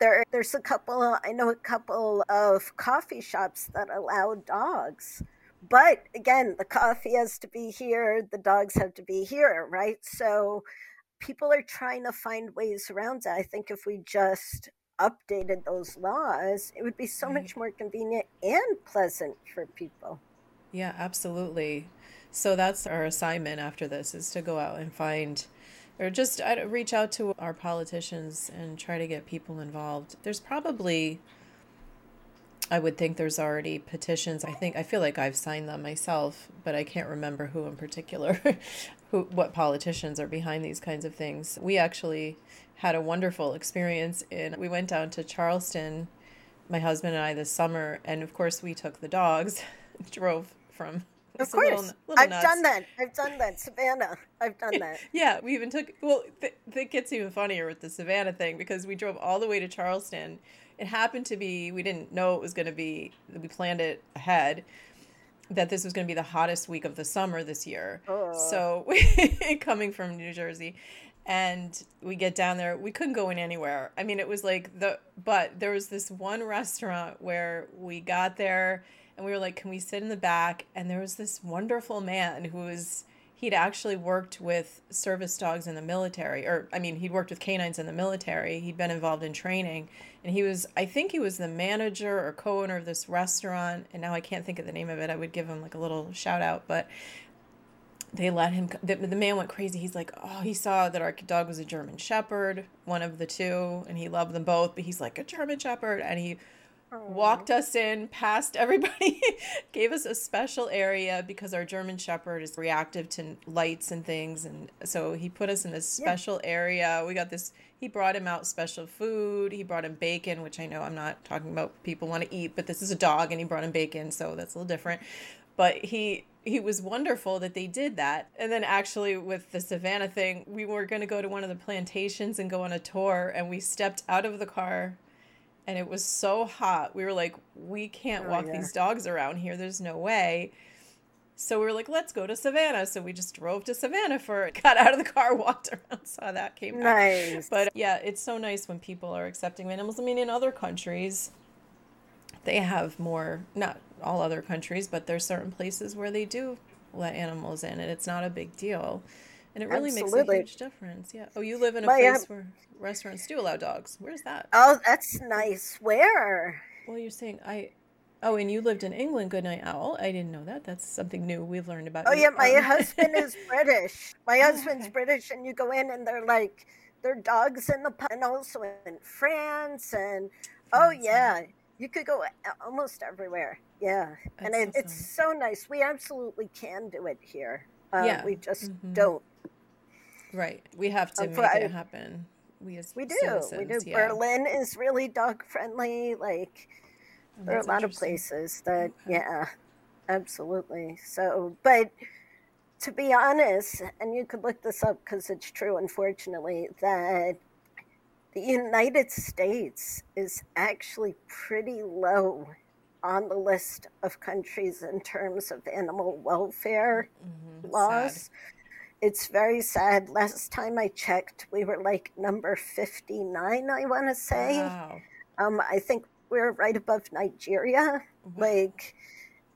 There, there's a couple. I know a couple of coffee shops that allow dogs, but again, the coffee has to be here. The dogs have to be here, right? So people are trying to find ways around it. I think if we just updated those laws, it would be so right. much more convenient and pleasant for people. Yeah, absolutely. So that's our assignment after this is to go out and find or just reach out to our politicians and try to get people involved. There's probably I would think there's already petitions. I think I feel like I've signed them myself, but I can't remember who in particular, who what politicians are behind these kinds of things. We actually had a wonderful experience in we went down to Charleston, my husband and I this summer, and of course we took the dogs, drove from of course, little, little I've nuts. done that. I've done that, Savannah. I've done that. yeah, we even took. Well, th- it gets even funnier with the Savannah thing because we drove all the way to Charleston it happened to be we didn't know it was going to be we planned it ahead that this was going to be the hottest week of the summer this year. Oh. So coming from New Jersey and we get down there we couldn't go in anywhere i mean it was like the but there was this one restaurant where we got there and we were like can we sit in the back and there was this wonderful man who was he'd actually worked with service dogs in the military or i mean he'd worked with canines in the military. He'd been involved in training. And he was i think he was the manager or co-owner of this restaurant. And now i can't think of the name of it. I would give him like a little shout out but they let him the, the man went crazy. He's like oh he saw that our dog was a german shepherd one of the two. And he loved them both. But he's like a german shepherd. And he Aww. walked us in past everybody gave us a special area because our german shepherd is reactive to lights and things and so he put us in this special yeah. area we got this he brought him out special food he brought him bacon which i know i'm not talking about people want to eat but this is a dog and he brought him bacon so that's a little different but he he was wonderful that they did that. And then actually with the Savannah thing, we were going to go to one of the plantations and go on a tour and we stepped out of the car and it was so hot. We were like, we can't oh, walk yeah. these dogs around here. There's no way. So we were like, let's go to Savannah. So we just drove to Savannah for got out of the car, walked around, saw that, came back. Nice. But yeah, it's so nice when people are accepting animals. I mean, in other countries, they have more not all other countries, but there's certain places where they do let animals in, and it's not a big deal, and it really Absolutely. makes a huge difference. Yeah. Oh, you live in a place um, where restaurants do allow dogs. Where's that? Oh, that's nice. Where? Well, you're saying I. Oh, and you lived in England, Goodnight Owl. I didn't know that. That's something new we've learned about. Oh you. yeah, my husband is British. My oh, husband's okay. British, and you go in and they're like, they're dogs in the and also in France and oh yeah you could go almost everywhere. Yeah, That's and it, awesome. it's so nice. We absolutely can do it here. Uh, yeah, we just mm-hmm. don't. Right, we have to make I, it happen. We as we do. We do. Yeah. Berlin is really dog friendly. Like oh, there are a lot of places that, okay. yeah, absolutely. So, but to be honest, and you could look this up because it's true, unfortunately, that the United States is actually pretty low on the list of countries in terms of animal welfare mm-hmm. laws. Sad. It's very sad. Last time I checked, we were like number 59, I want to say. Wow. Um, I think we're right above Nigeria. Mm-hmm. Like,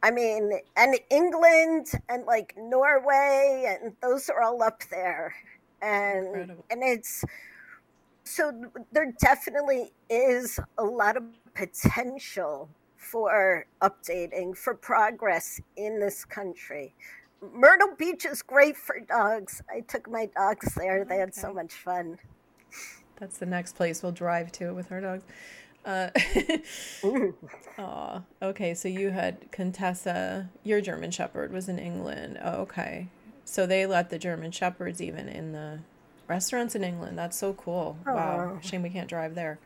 I mean, and England and like Norway, and those are all up there. And Incredible. and it's so there definitely is a lot of potential for updating, for progress in this country. Myrtle Beach is great for dogs. I took my dogs there. They had so much fun. That's the next place we'll drive to with our dogs. Uh, Aw, okay. So you had Contessa, your German Shepherd was in England. Oh, okay. So they let the German Shepherds even in the restaurants in England. That's so cool. Aww. Wow. Shame we can't drive there.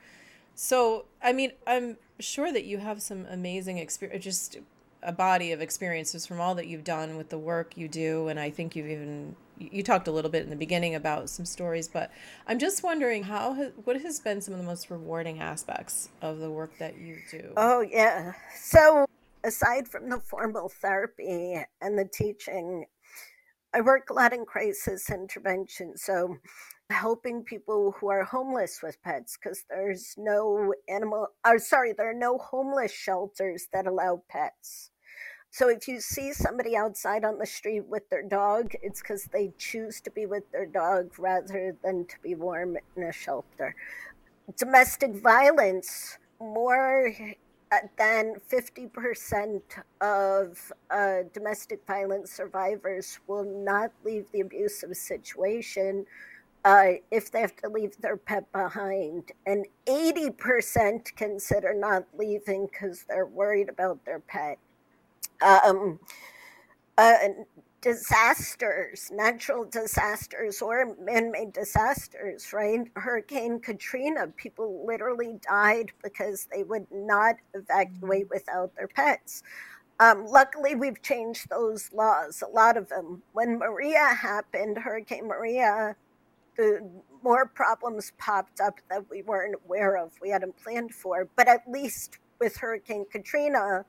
So, I mean, I'm sure that you have some amazing experience, just a body of experiences from all that you've done with the work you do. And I think you've even, you talked a little bit in the beginning about some stories, but I'm just wondering how, what has been some of the most rewarding aspects of the work that you do? Oh, yeah. So, aside from the formal therapy and the teaching I work a lot in crisis intervention, so helping people who are homeless with pets because there's no animal or sorry, there are no homeless shelters that allow pets. So if you see somebody outside on the street with their dog, it's because they choose to be with their dog rather than to be warm in a shelter. Domestic violence, more uh, than 50% of uh, domestic violence survivors will not leave the abusive situation uh, if they have to leave their pet behind. And 80% consider not leaving because they're worried about their pet. Um, uh, disasters, natural disasters, or man made disasters, right? Hurricane Katrina, people literally died because they would not evacuate mm-hmm. without their pets. Um, luckily, we've changed those laws, a lot of them. When Maria happened, Hurricane Maria, the more problems popped up that we weren't aware of, we hadn't planned for. But at least with Hurricane Katrina,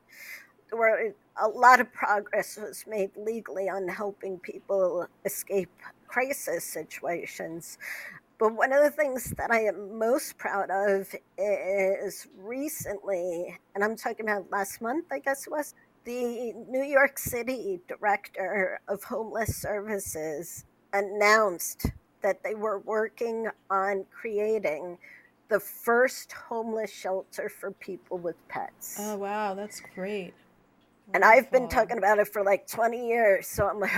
were a lot of progress was made legally on helping people escape crisis situations. But one of the things that I am most proud of is recently, and I'm talking about last month, I guess it was, the New York City director of homeless services announced that they were working on creating the first homeless shelter for people with pets. Oh, wow, that's great. And I've been talking about it for like 20 years. So I'm like,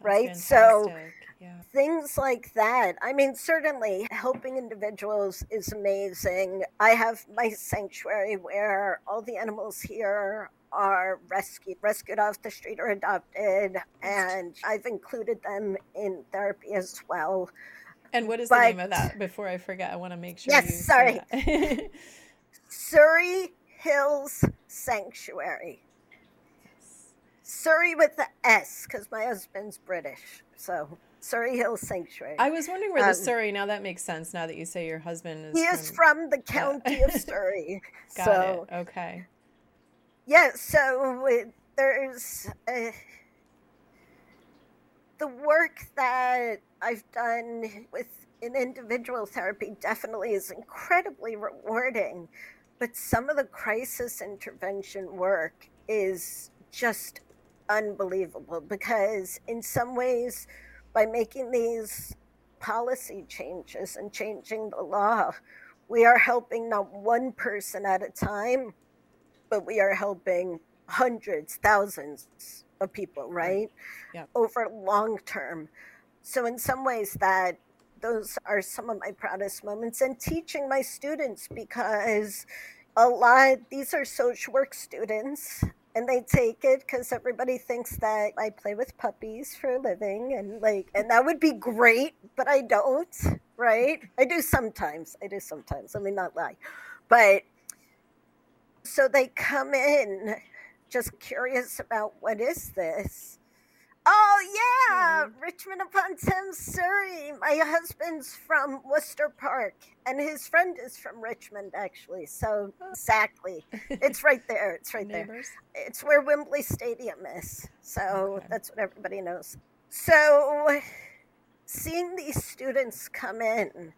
right? So yeah. things like that. I mean, certainly helping individuals is amazing. I have my sanctuary where all the animals here are rescued, rescued off the street or adopted, and I've included them in therapy as well. And what is but, the name of that? Before I forget, I want to make sure. Yes, sorry. Surrey Hills Sanctuary. Surrey with the S because my husband's British. So Surrey Hills Sanctuary. I was wondering where the um, Surrey. Now that makes sense. Now that you say your husband is. He is from, the county yeah. of Surrey. Got so, it. Okay. Yeah. So there's uh, the work that I've done with in individual therapy definitely is incredibly rewarding, but some of the crisis intervention work is just unbelievable because in some ways by making these policy changes and changing the law we are helping not one person at a time but we are helping hundreds thousands of people right. yeah. over long term. So in some ways that those are some of my proudest moments and teaching my students because a lot these are social work students and they take it because everybody thinks that I play with puppies for a living, and like, and that would be great, but I don't, right? I do sometimes. I do sometimes. Let me not lie, but so they come in just curious about what is this Oh yeah, mm. Richmond upon Thames, Surrey. My husband's from Worcester Park, and his friend is from Richmond, actually. So exactly, it's right there. It's right there. It's where Wembley Stadium is. So okay. that's what everybody knows. So seeing these students come in,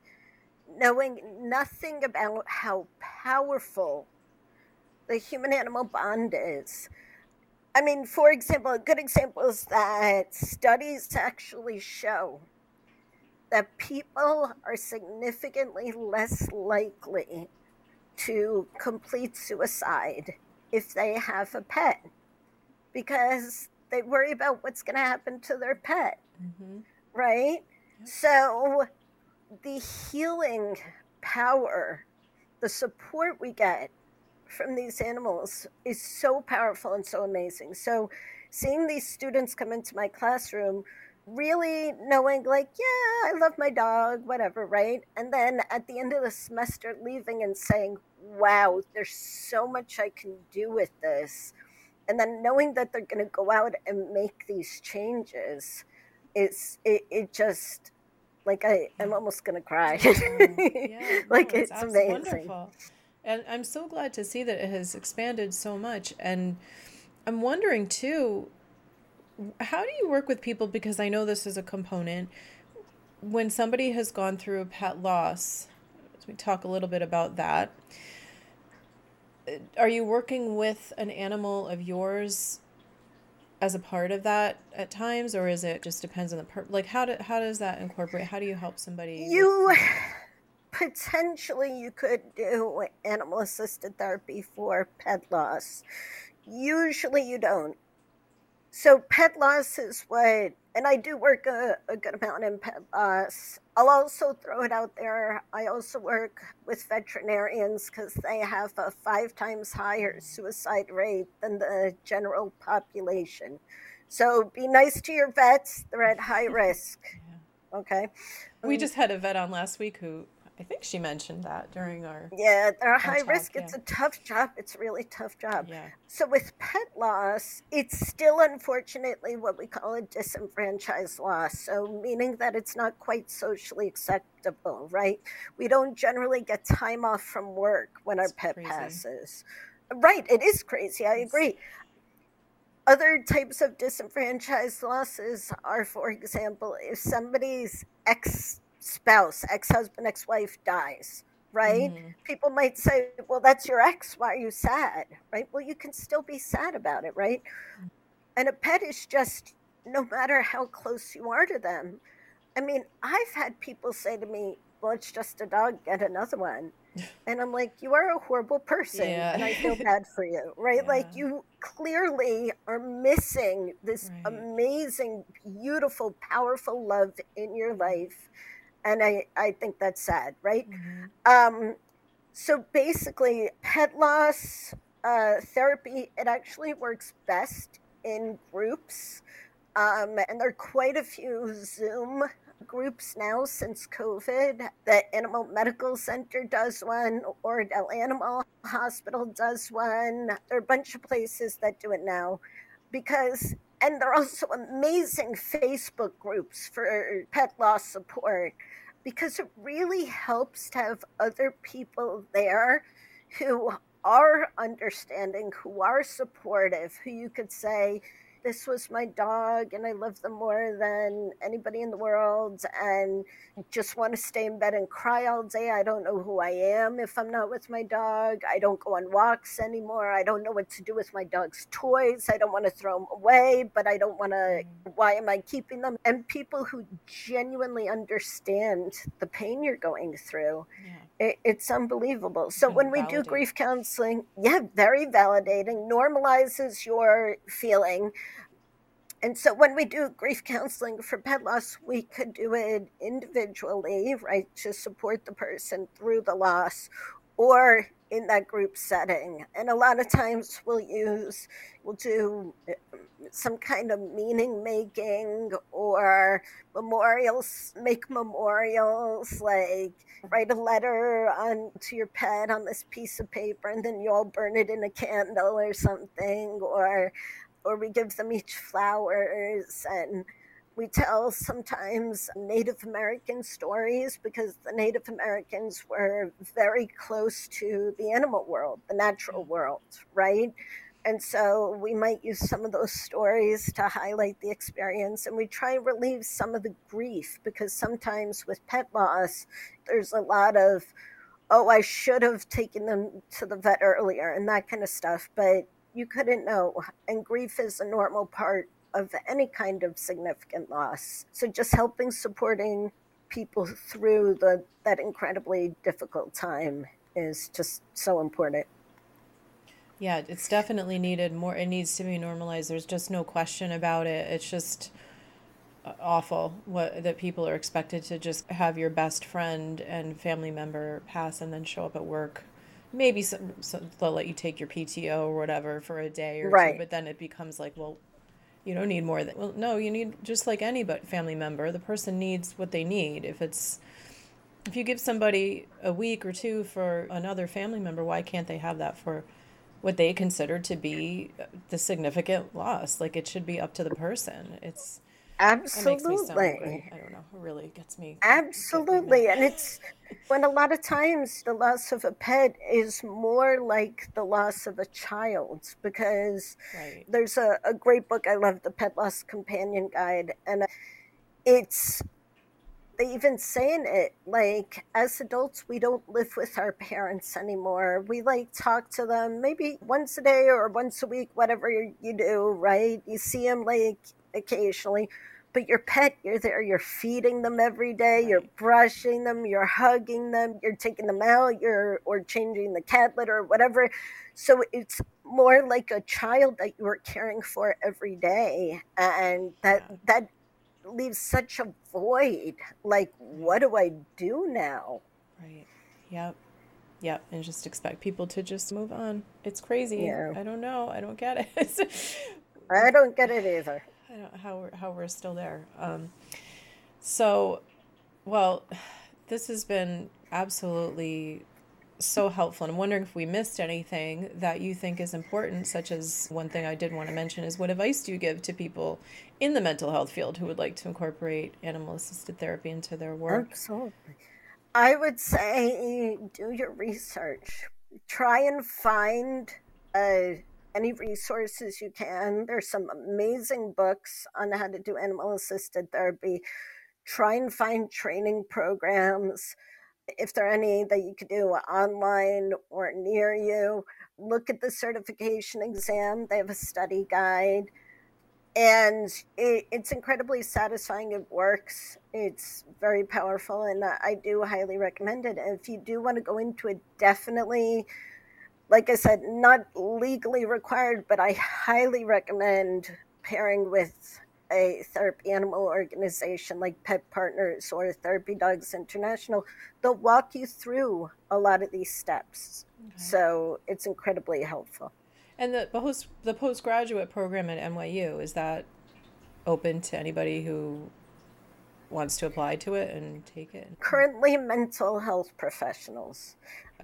knowing nothing about how powerful the human-animal bond is I mean, for example, a good example is that studies actually show that people are significantly less likely to complete suicide if they have a pet because they worry about what's going to happen to their pet, mm-hmm. right? Yep. So the healing power, the support we get from these animals is so powerful and so amazing. So seeing these students come into my classroom really knowing like yeah i love my dog whatever right? And then at the end of the semester leaving and saying wow there's so much i can do with this and then knowing that they're going to go out and make these changes is it, it just like i i'm almost going to cry mm. yeah, like no, it's, it's amazing. wonderful. And I'm so glad to see that it has expanded so much. And I'm wondering too, how do you work with people? Because I know this is a component. When somebody has gone through a pet loss, Let we talk a little bit about that. Are you working with an animal of yours as a part of that at times, or is it just depends on the per? Like how do how does that incorporate? How do you help somebody? You. Potentially you could do animal assisted therapy for pet loss. Usually you don't. So pet loss is what, and I do work a, a, good amount in pet loss. I'll also throw it out there. I also work with veterinarians because they have a five times higher suicide rate than the general population. So be nice to your vets; they're at high risk. Okay. We um, just had a vet on last week who I think she mentioned that during our. Yeah, they're high talk, risk. It's a tough job. It's a really tough job. Yeah. So with pet loss, it's still unfortunately what we call a disenfranchised loss. So meaning that it's not quite socially acceptable, right? We don't generally get time off from work when our pet crazy. passes. Right, it is crazy. I agree. Other types of disenfranchised losses are, for example, if somebody's ex spouse, ex husband, ex wife dies, right? Mhm. People might say, well, that's your ex. Why are you sad? Right? Well, you can still be sad about it, right? And a pet is just, no matter how close you are to them. I mean, I've had people say to me, well, it's just a dog, get another one. And I'm like, you are a horrible person. Yeah. And I feel bad for you, right? Like, you clearly are missing this Right. amazing, beautiful, powerful love in your life. And I, I think that's sad, right? Mhm. Um, so basically, pet loss uh, therapy it actually works best in groups, um, and there are quite a few Zoom groups now since COVID. The Animal Medical Center does one, or Oradell Animal Hospital does one. There are a bunch of places that do it now, because and there are also amazing Facebook groups for pet loss support because it really helps to have other people there who are understanding, who are supportive, who you could say, This was my dog, and I love them more than anybody in the world, and just want to stay in bed and cry all day. I don't know who I am if I'm not with my dog. I don't go on walks anymore. I don't know what to do with my dog's toys. I don't want to throw them away, but I don't want to. Mm. Why am I keeping them? And people who genuinely understand the pain you're going through Yeah. it, it's unbelievable. So And when we do grief counseling, yeah, very validating, normalizes your feeling. And so when we do grief counseling for pet loss, we could do it individually, right, to support the person through the loss or in that group setting. And a lot of times we'll use, we'll do uh, some kind of meaning making or memorials, make memorials like write a letter on to your pet on this piece of paper and then you all burn it in a candle or something or or we give them each flowers and we tell sometimes Native American stories because the Native Americans were very close to the animal world, the natural mm-hmm. world, right? And so we might use some of those stories to highlight the experience and we try and relieve some of the grief because sometimes with pet loss, there's a lot of, oh, I should have taken them to the vet earlier and that kind of stuff, but you couldn't know. And grief is a normal part of any kind of significant loss. So just helping supporting people through the that incredibly difficult time is just so important. Yeah, it's definitely needed more. It needs to be normalized. There's just no question about it. It's just uh, awful what that people are expected to just have your best friend and family member pass and then show up at work. Maybe some, some they'll let you take your PTO or whatever for a day or Right. two, but then it becomes like, well, you don't need more than well, no, you need just like any but family member. The person needs what they need. If it's if you give somebody a week or two for another family member, why can't they have that for what they consider to be uh, the significant loss? Like it should be up to the person. It's that makes me sound Absolutely. I don't know. It really gets me. Absolutely. And it's when a lot of times the loss of a pet is more like the loss of a child because Right. there's a, a great book I love, the Pet Loss Companion Guide, and it's they even say in it like as adults we don't live with our parents anymore. We like talk to them maybe once a day or once a week whatever you do right? You see them like occasionally but your pet you're there you're feeding them every day you're brushing them you're hugging them you're taking them out you're or changing the cat litter or whatever. So it's more like a child that you are caring for every day and that Yeah. that leaves such a void like what do i do now Right. Yep. Yep. And just expect people to just move on. It's crazy. Yeah. I don't know. I don't get it. i don't get it either I don't how we're, how we're still there. Um, so, well, this has been absolutely so helpful. And I'm wondering if we missed anything that you think is important, such as one thing I did want to mention is what advice do you give to people in the mental health field who would like to incorporate animal assisted therapy into their work? Absolutely. I would say do your research. Try and find uh, any resources you can. There's some amazing books on how to do animal assisted therapy. Try and find training programs if there are any that you could do online or near you, look at the certification exam. They have a study guide. And it, it's incredibly satisfying. It works. It's very powerful, and I do highly recommend it. And if you do want to go into it, definitely, like I said, not legally required, but I highly recommend pairing with a therapy animal organization like Pet Partners or Therapy Dogs International, they'll walk you through a lot of these steps. Okay. So it's incredibly helpful. And the post the postgraduate program at NYU is that open to anybody who wants to apply to it and take it? Currently, mental health professionals.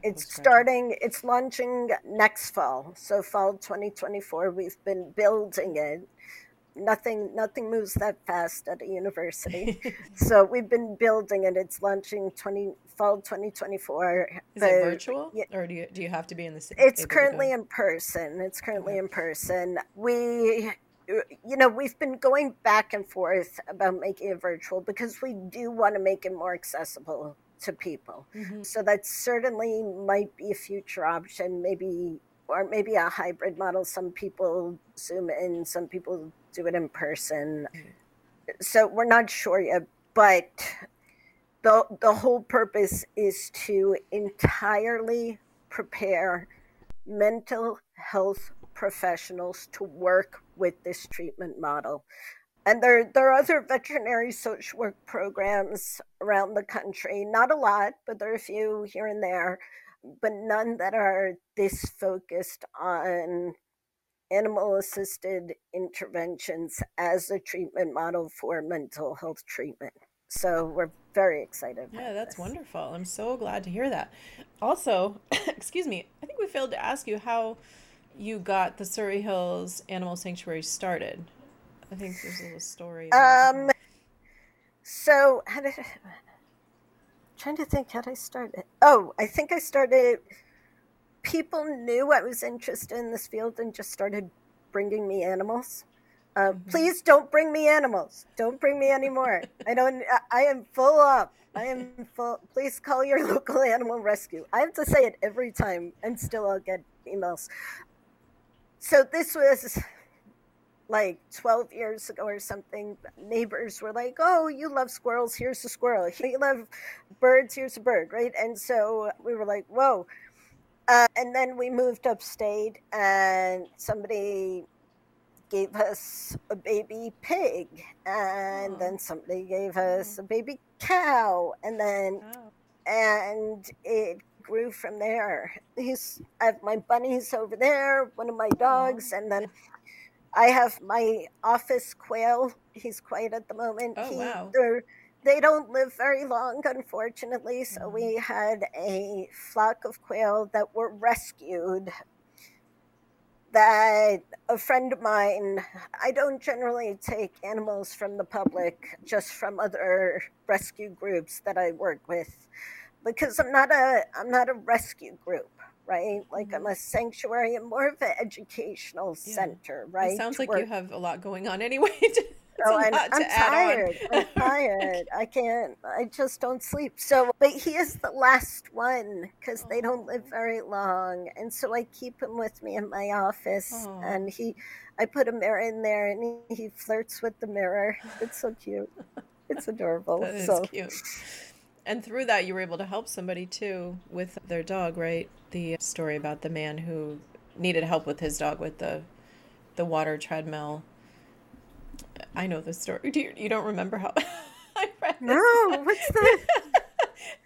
It's starting, it's launching next fall. So, fall 2024, we've been building it nothing nothing moves that fast at a university. so we've been building it. It's launching twenty fall 2024. Is it virtual, yeah, or do you do you have to be in the city? It's currently in person. It's currently okay. in person. We you know we've been going back and forth about making it virtual because we do want to make it more accessible to people mm-hmm. so that certainly might be a future option maybe or maybe a hybrid model some people zoom in some people do it in person. So we're not sure yet, but the the whole purpose is to entirely prepare mental health professionals to work with this treatment model. And there, there are other veterinary social work programs around the country. Not a lot, but there are a few here and there, but none that are this focused on animal assisted interventions as a treatment model for mental health treatment. So we're very excited. Yeah, that's this. wonderful. I'm so glad to hear that. Also, excuse me, I think we failed to ask you how you got the Surrey Hills Animal Sanctuary started. I think there's a little story. Um, so how did I, trying to think how did I start it? Oh, I think I started people knew I was interested in this field and just started bringing me animals. Uh, mm-hmm. Please don't bring me animals. Don't bring me anymore. I don't. I am full up. I am full. Please call your local animal rescue. I have to say it every time, and still I'll get emails. So this was like 12 years ago or something. Neighbors were like, "Oh, you love squirrels. Here's a squirrel. You love birds. Here's a bird." Right? And so we were like, "Whoa." Uh, and then we moved upstate, and somebody gave us a baby pig, and oh. then somebody gave us a baby cow, and then oh. and it grew from there. He's I have my bunnies over there, one of my dogs, oh. and then I have my office quail. He's quiet at the moment. Oh he, wow! They don't live very long, unfortunately. So we mm-hmm. had a flock of quail that were rescued. That a friend of mine, I don't generally take animals from the public, just from other rescue groups that I work with, because I'm not a I'm not a rescue group right? Like I'm mm-hmm. a sanctuary and more of an educational yeah. center, right? It sounds like you have a lot going on anyway. So I'm, I'm tired. I'm tired. I can't. I just don't sleep. So, but he is the last one because they don't live oh. very long, and so I keep him with me in my office, oh. and he, I put a mirror in there, and he, he flirts with the mirror. It's so cute. It's adorable. that is so. cute. And through that, you were able to help somebody too with their dog, right? The story about the man who needed help with his dog with the the water treadmill I know the story. Do you, you don't remember how I read this? No, what's the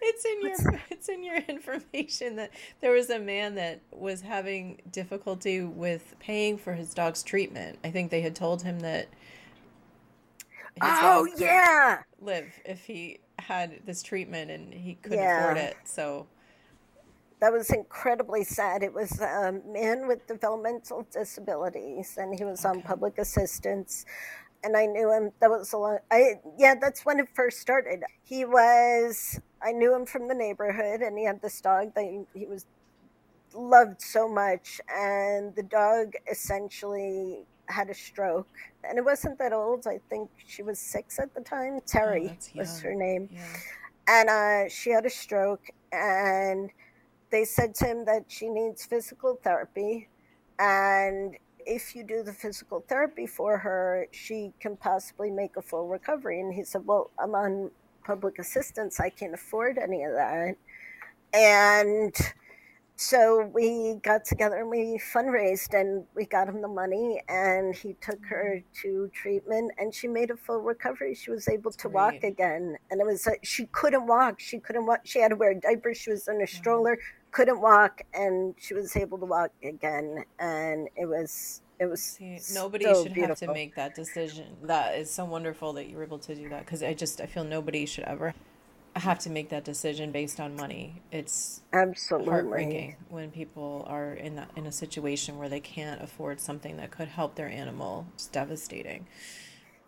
It's in your it's in your information that there was a man that was having difficulty with paying for his dog's treatment. I think they had told him that Oh yeah. Live if he had this treatment and he couldn't yeah. afford it. So that was incredibly sad. It was um, a man with developmental disabilities, and he was okay. on public assistance. And I knew him. That was a long. I yeah, that's when it first started. He was. I knew him from the neighborhood, and he had this dog that he, he was loved so much, and the dog essentially had a stroke, and it wasn't that old. I think she was six at the time. Terry oh, was her name, yeah. and uh, she had a stroke, and they said to him that she needs physical therapy, and if you do the physical therapy for her, she can possibly make a full recovery. And he said, Well, I'm on public assistance. I can't afford any of that. And so we got together and we fundraised and we got him the money and he took her mm-hmm. to treatment and she made a full recovery she was able to Great. walk again and it was uh, she couldn't walk she couldn't walk she had to wear a diaper she was in a stroller couldn't walk and she was able to walk again and it was it was See, nobody so should beautiful. have to make that decision that is so wonderful that you were able to do that because i just i feel nobody should ever have to make that decision based on money. It's absolutely heartbreaking when people are in that in a situation where they can't afford something that could help their animal. It's devastating.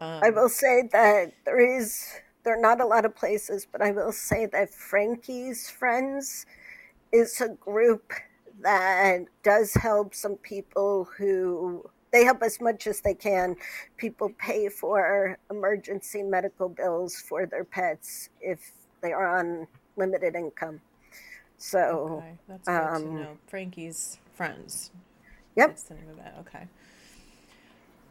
Um, I will say that there is there are not a lot of places, but I will say that Frankie's Friends is a group that does help some people who they help as much as they can. People pay for emergency medical bills for their pets if they are on limited income. So okay. that's good um, to know. Frankie's friends. Yep. That's the name of it. Okay.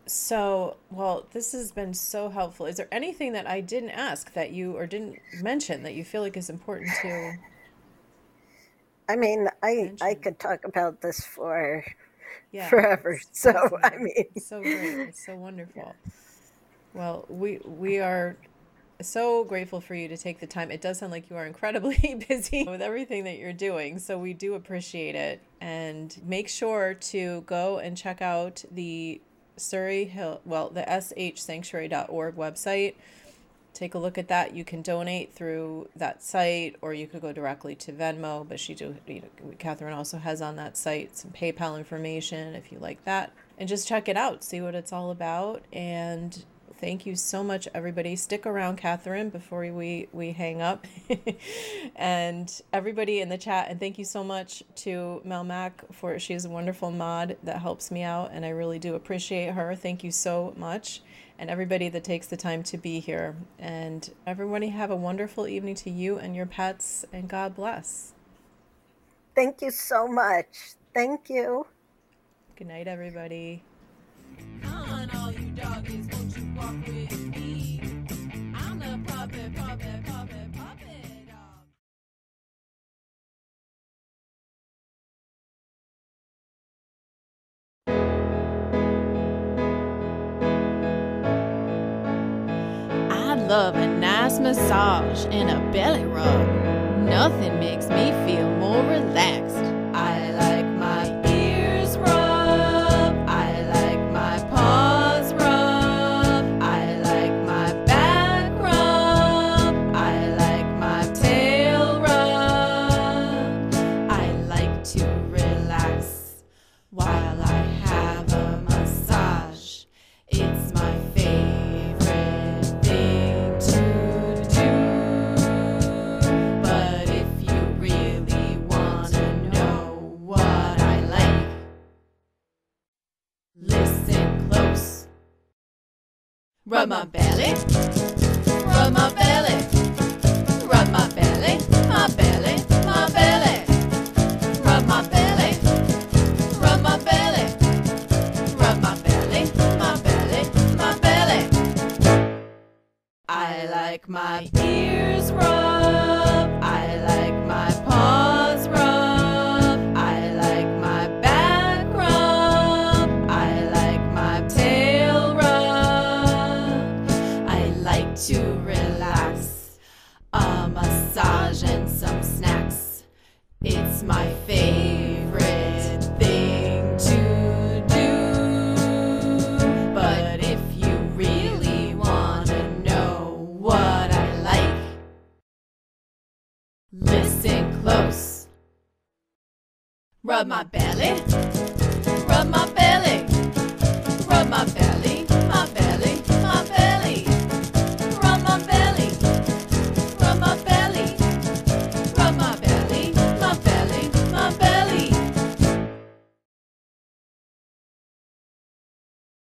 So, well, this has been so helpful. Is there anything that I didn't ask that you or didn't mention that you feel like is important to? I mean, I? I could talk about this for yeah, forever. So I mean, it's so great. It's so wonderful. Well, we we are so grateful for you to take the time. It does sound like you are incredibly busy with everything that you're doing. So we do appreciate it. And make sure to go and check out the Surrey Hill, well, the shsanctuary.org website. Take a look at that. You can donate through that site or you could go directly to Venmo. But she do, you know, Katherine also has on that site some PayPal information if you like that. And just check it out, see what it's all about. And thank you so much, everybody. Stick around, Katherine, before we, we hang up. and everybody in the chat. And thank you so much to Mel Mac for she's a wonderful mod that helps me out. And I really do appreciate her. Thank you so much. And everybody that takes the time to be here. And everybody have a wonderful evening to you and your pets. And God bless. Thank you so much. Thank you. Good night, everybody. Love a nice massage and a belly rub. Nothing makes me feel more relaxed. I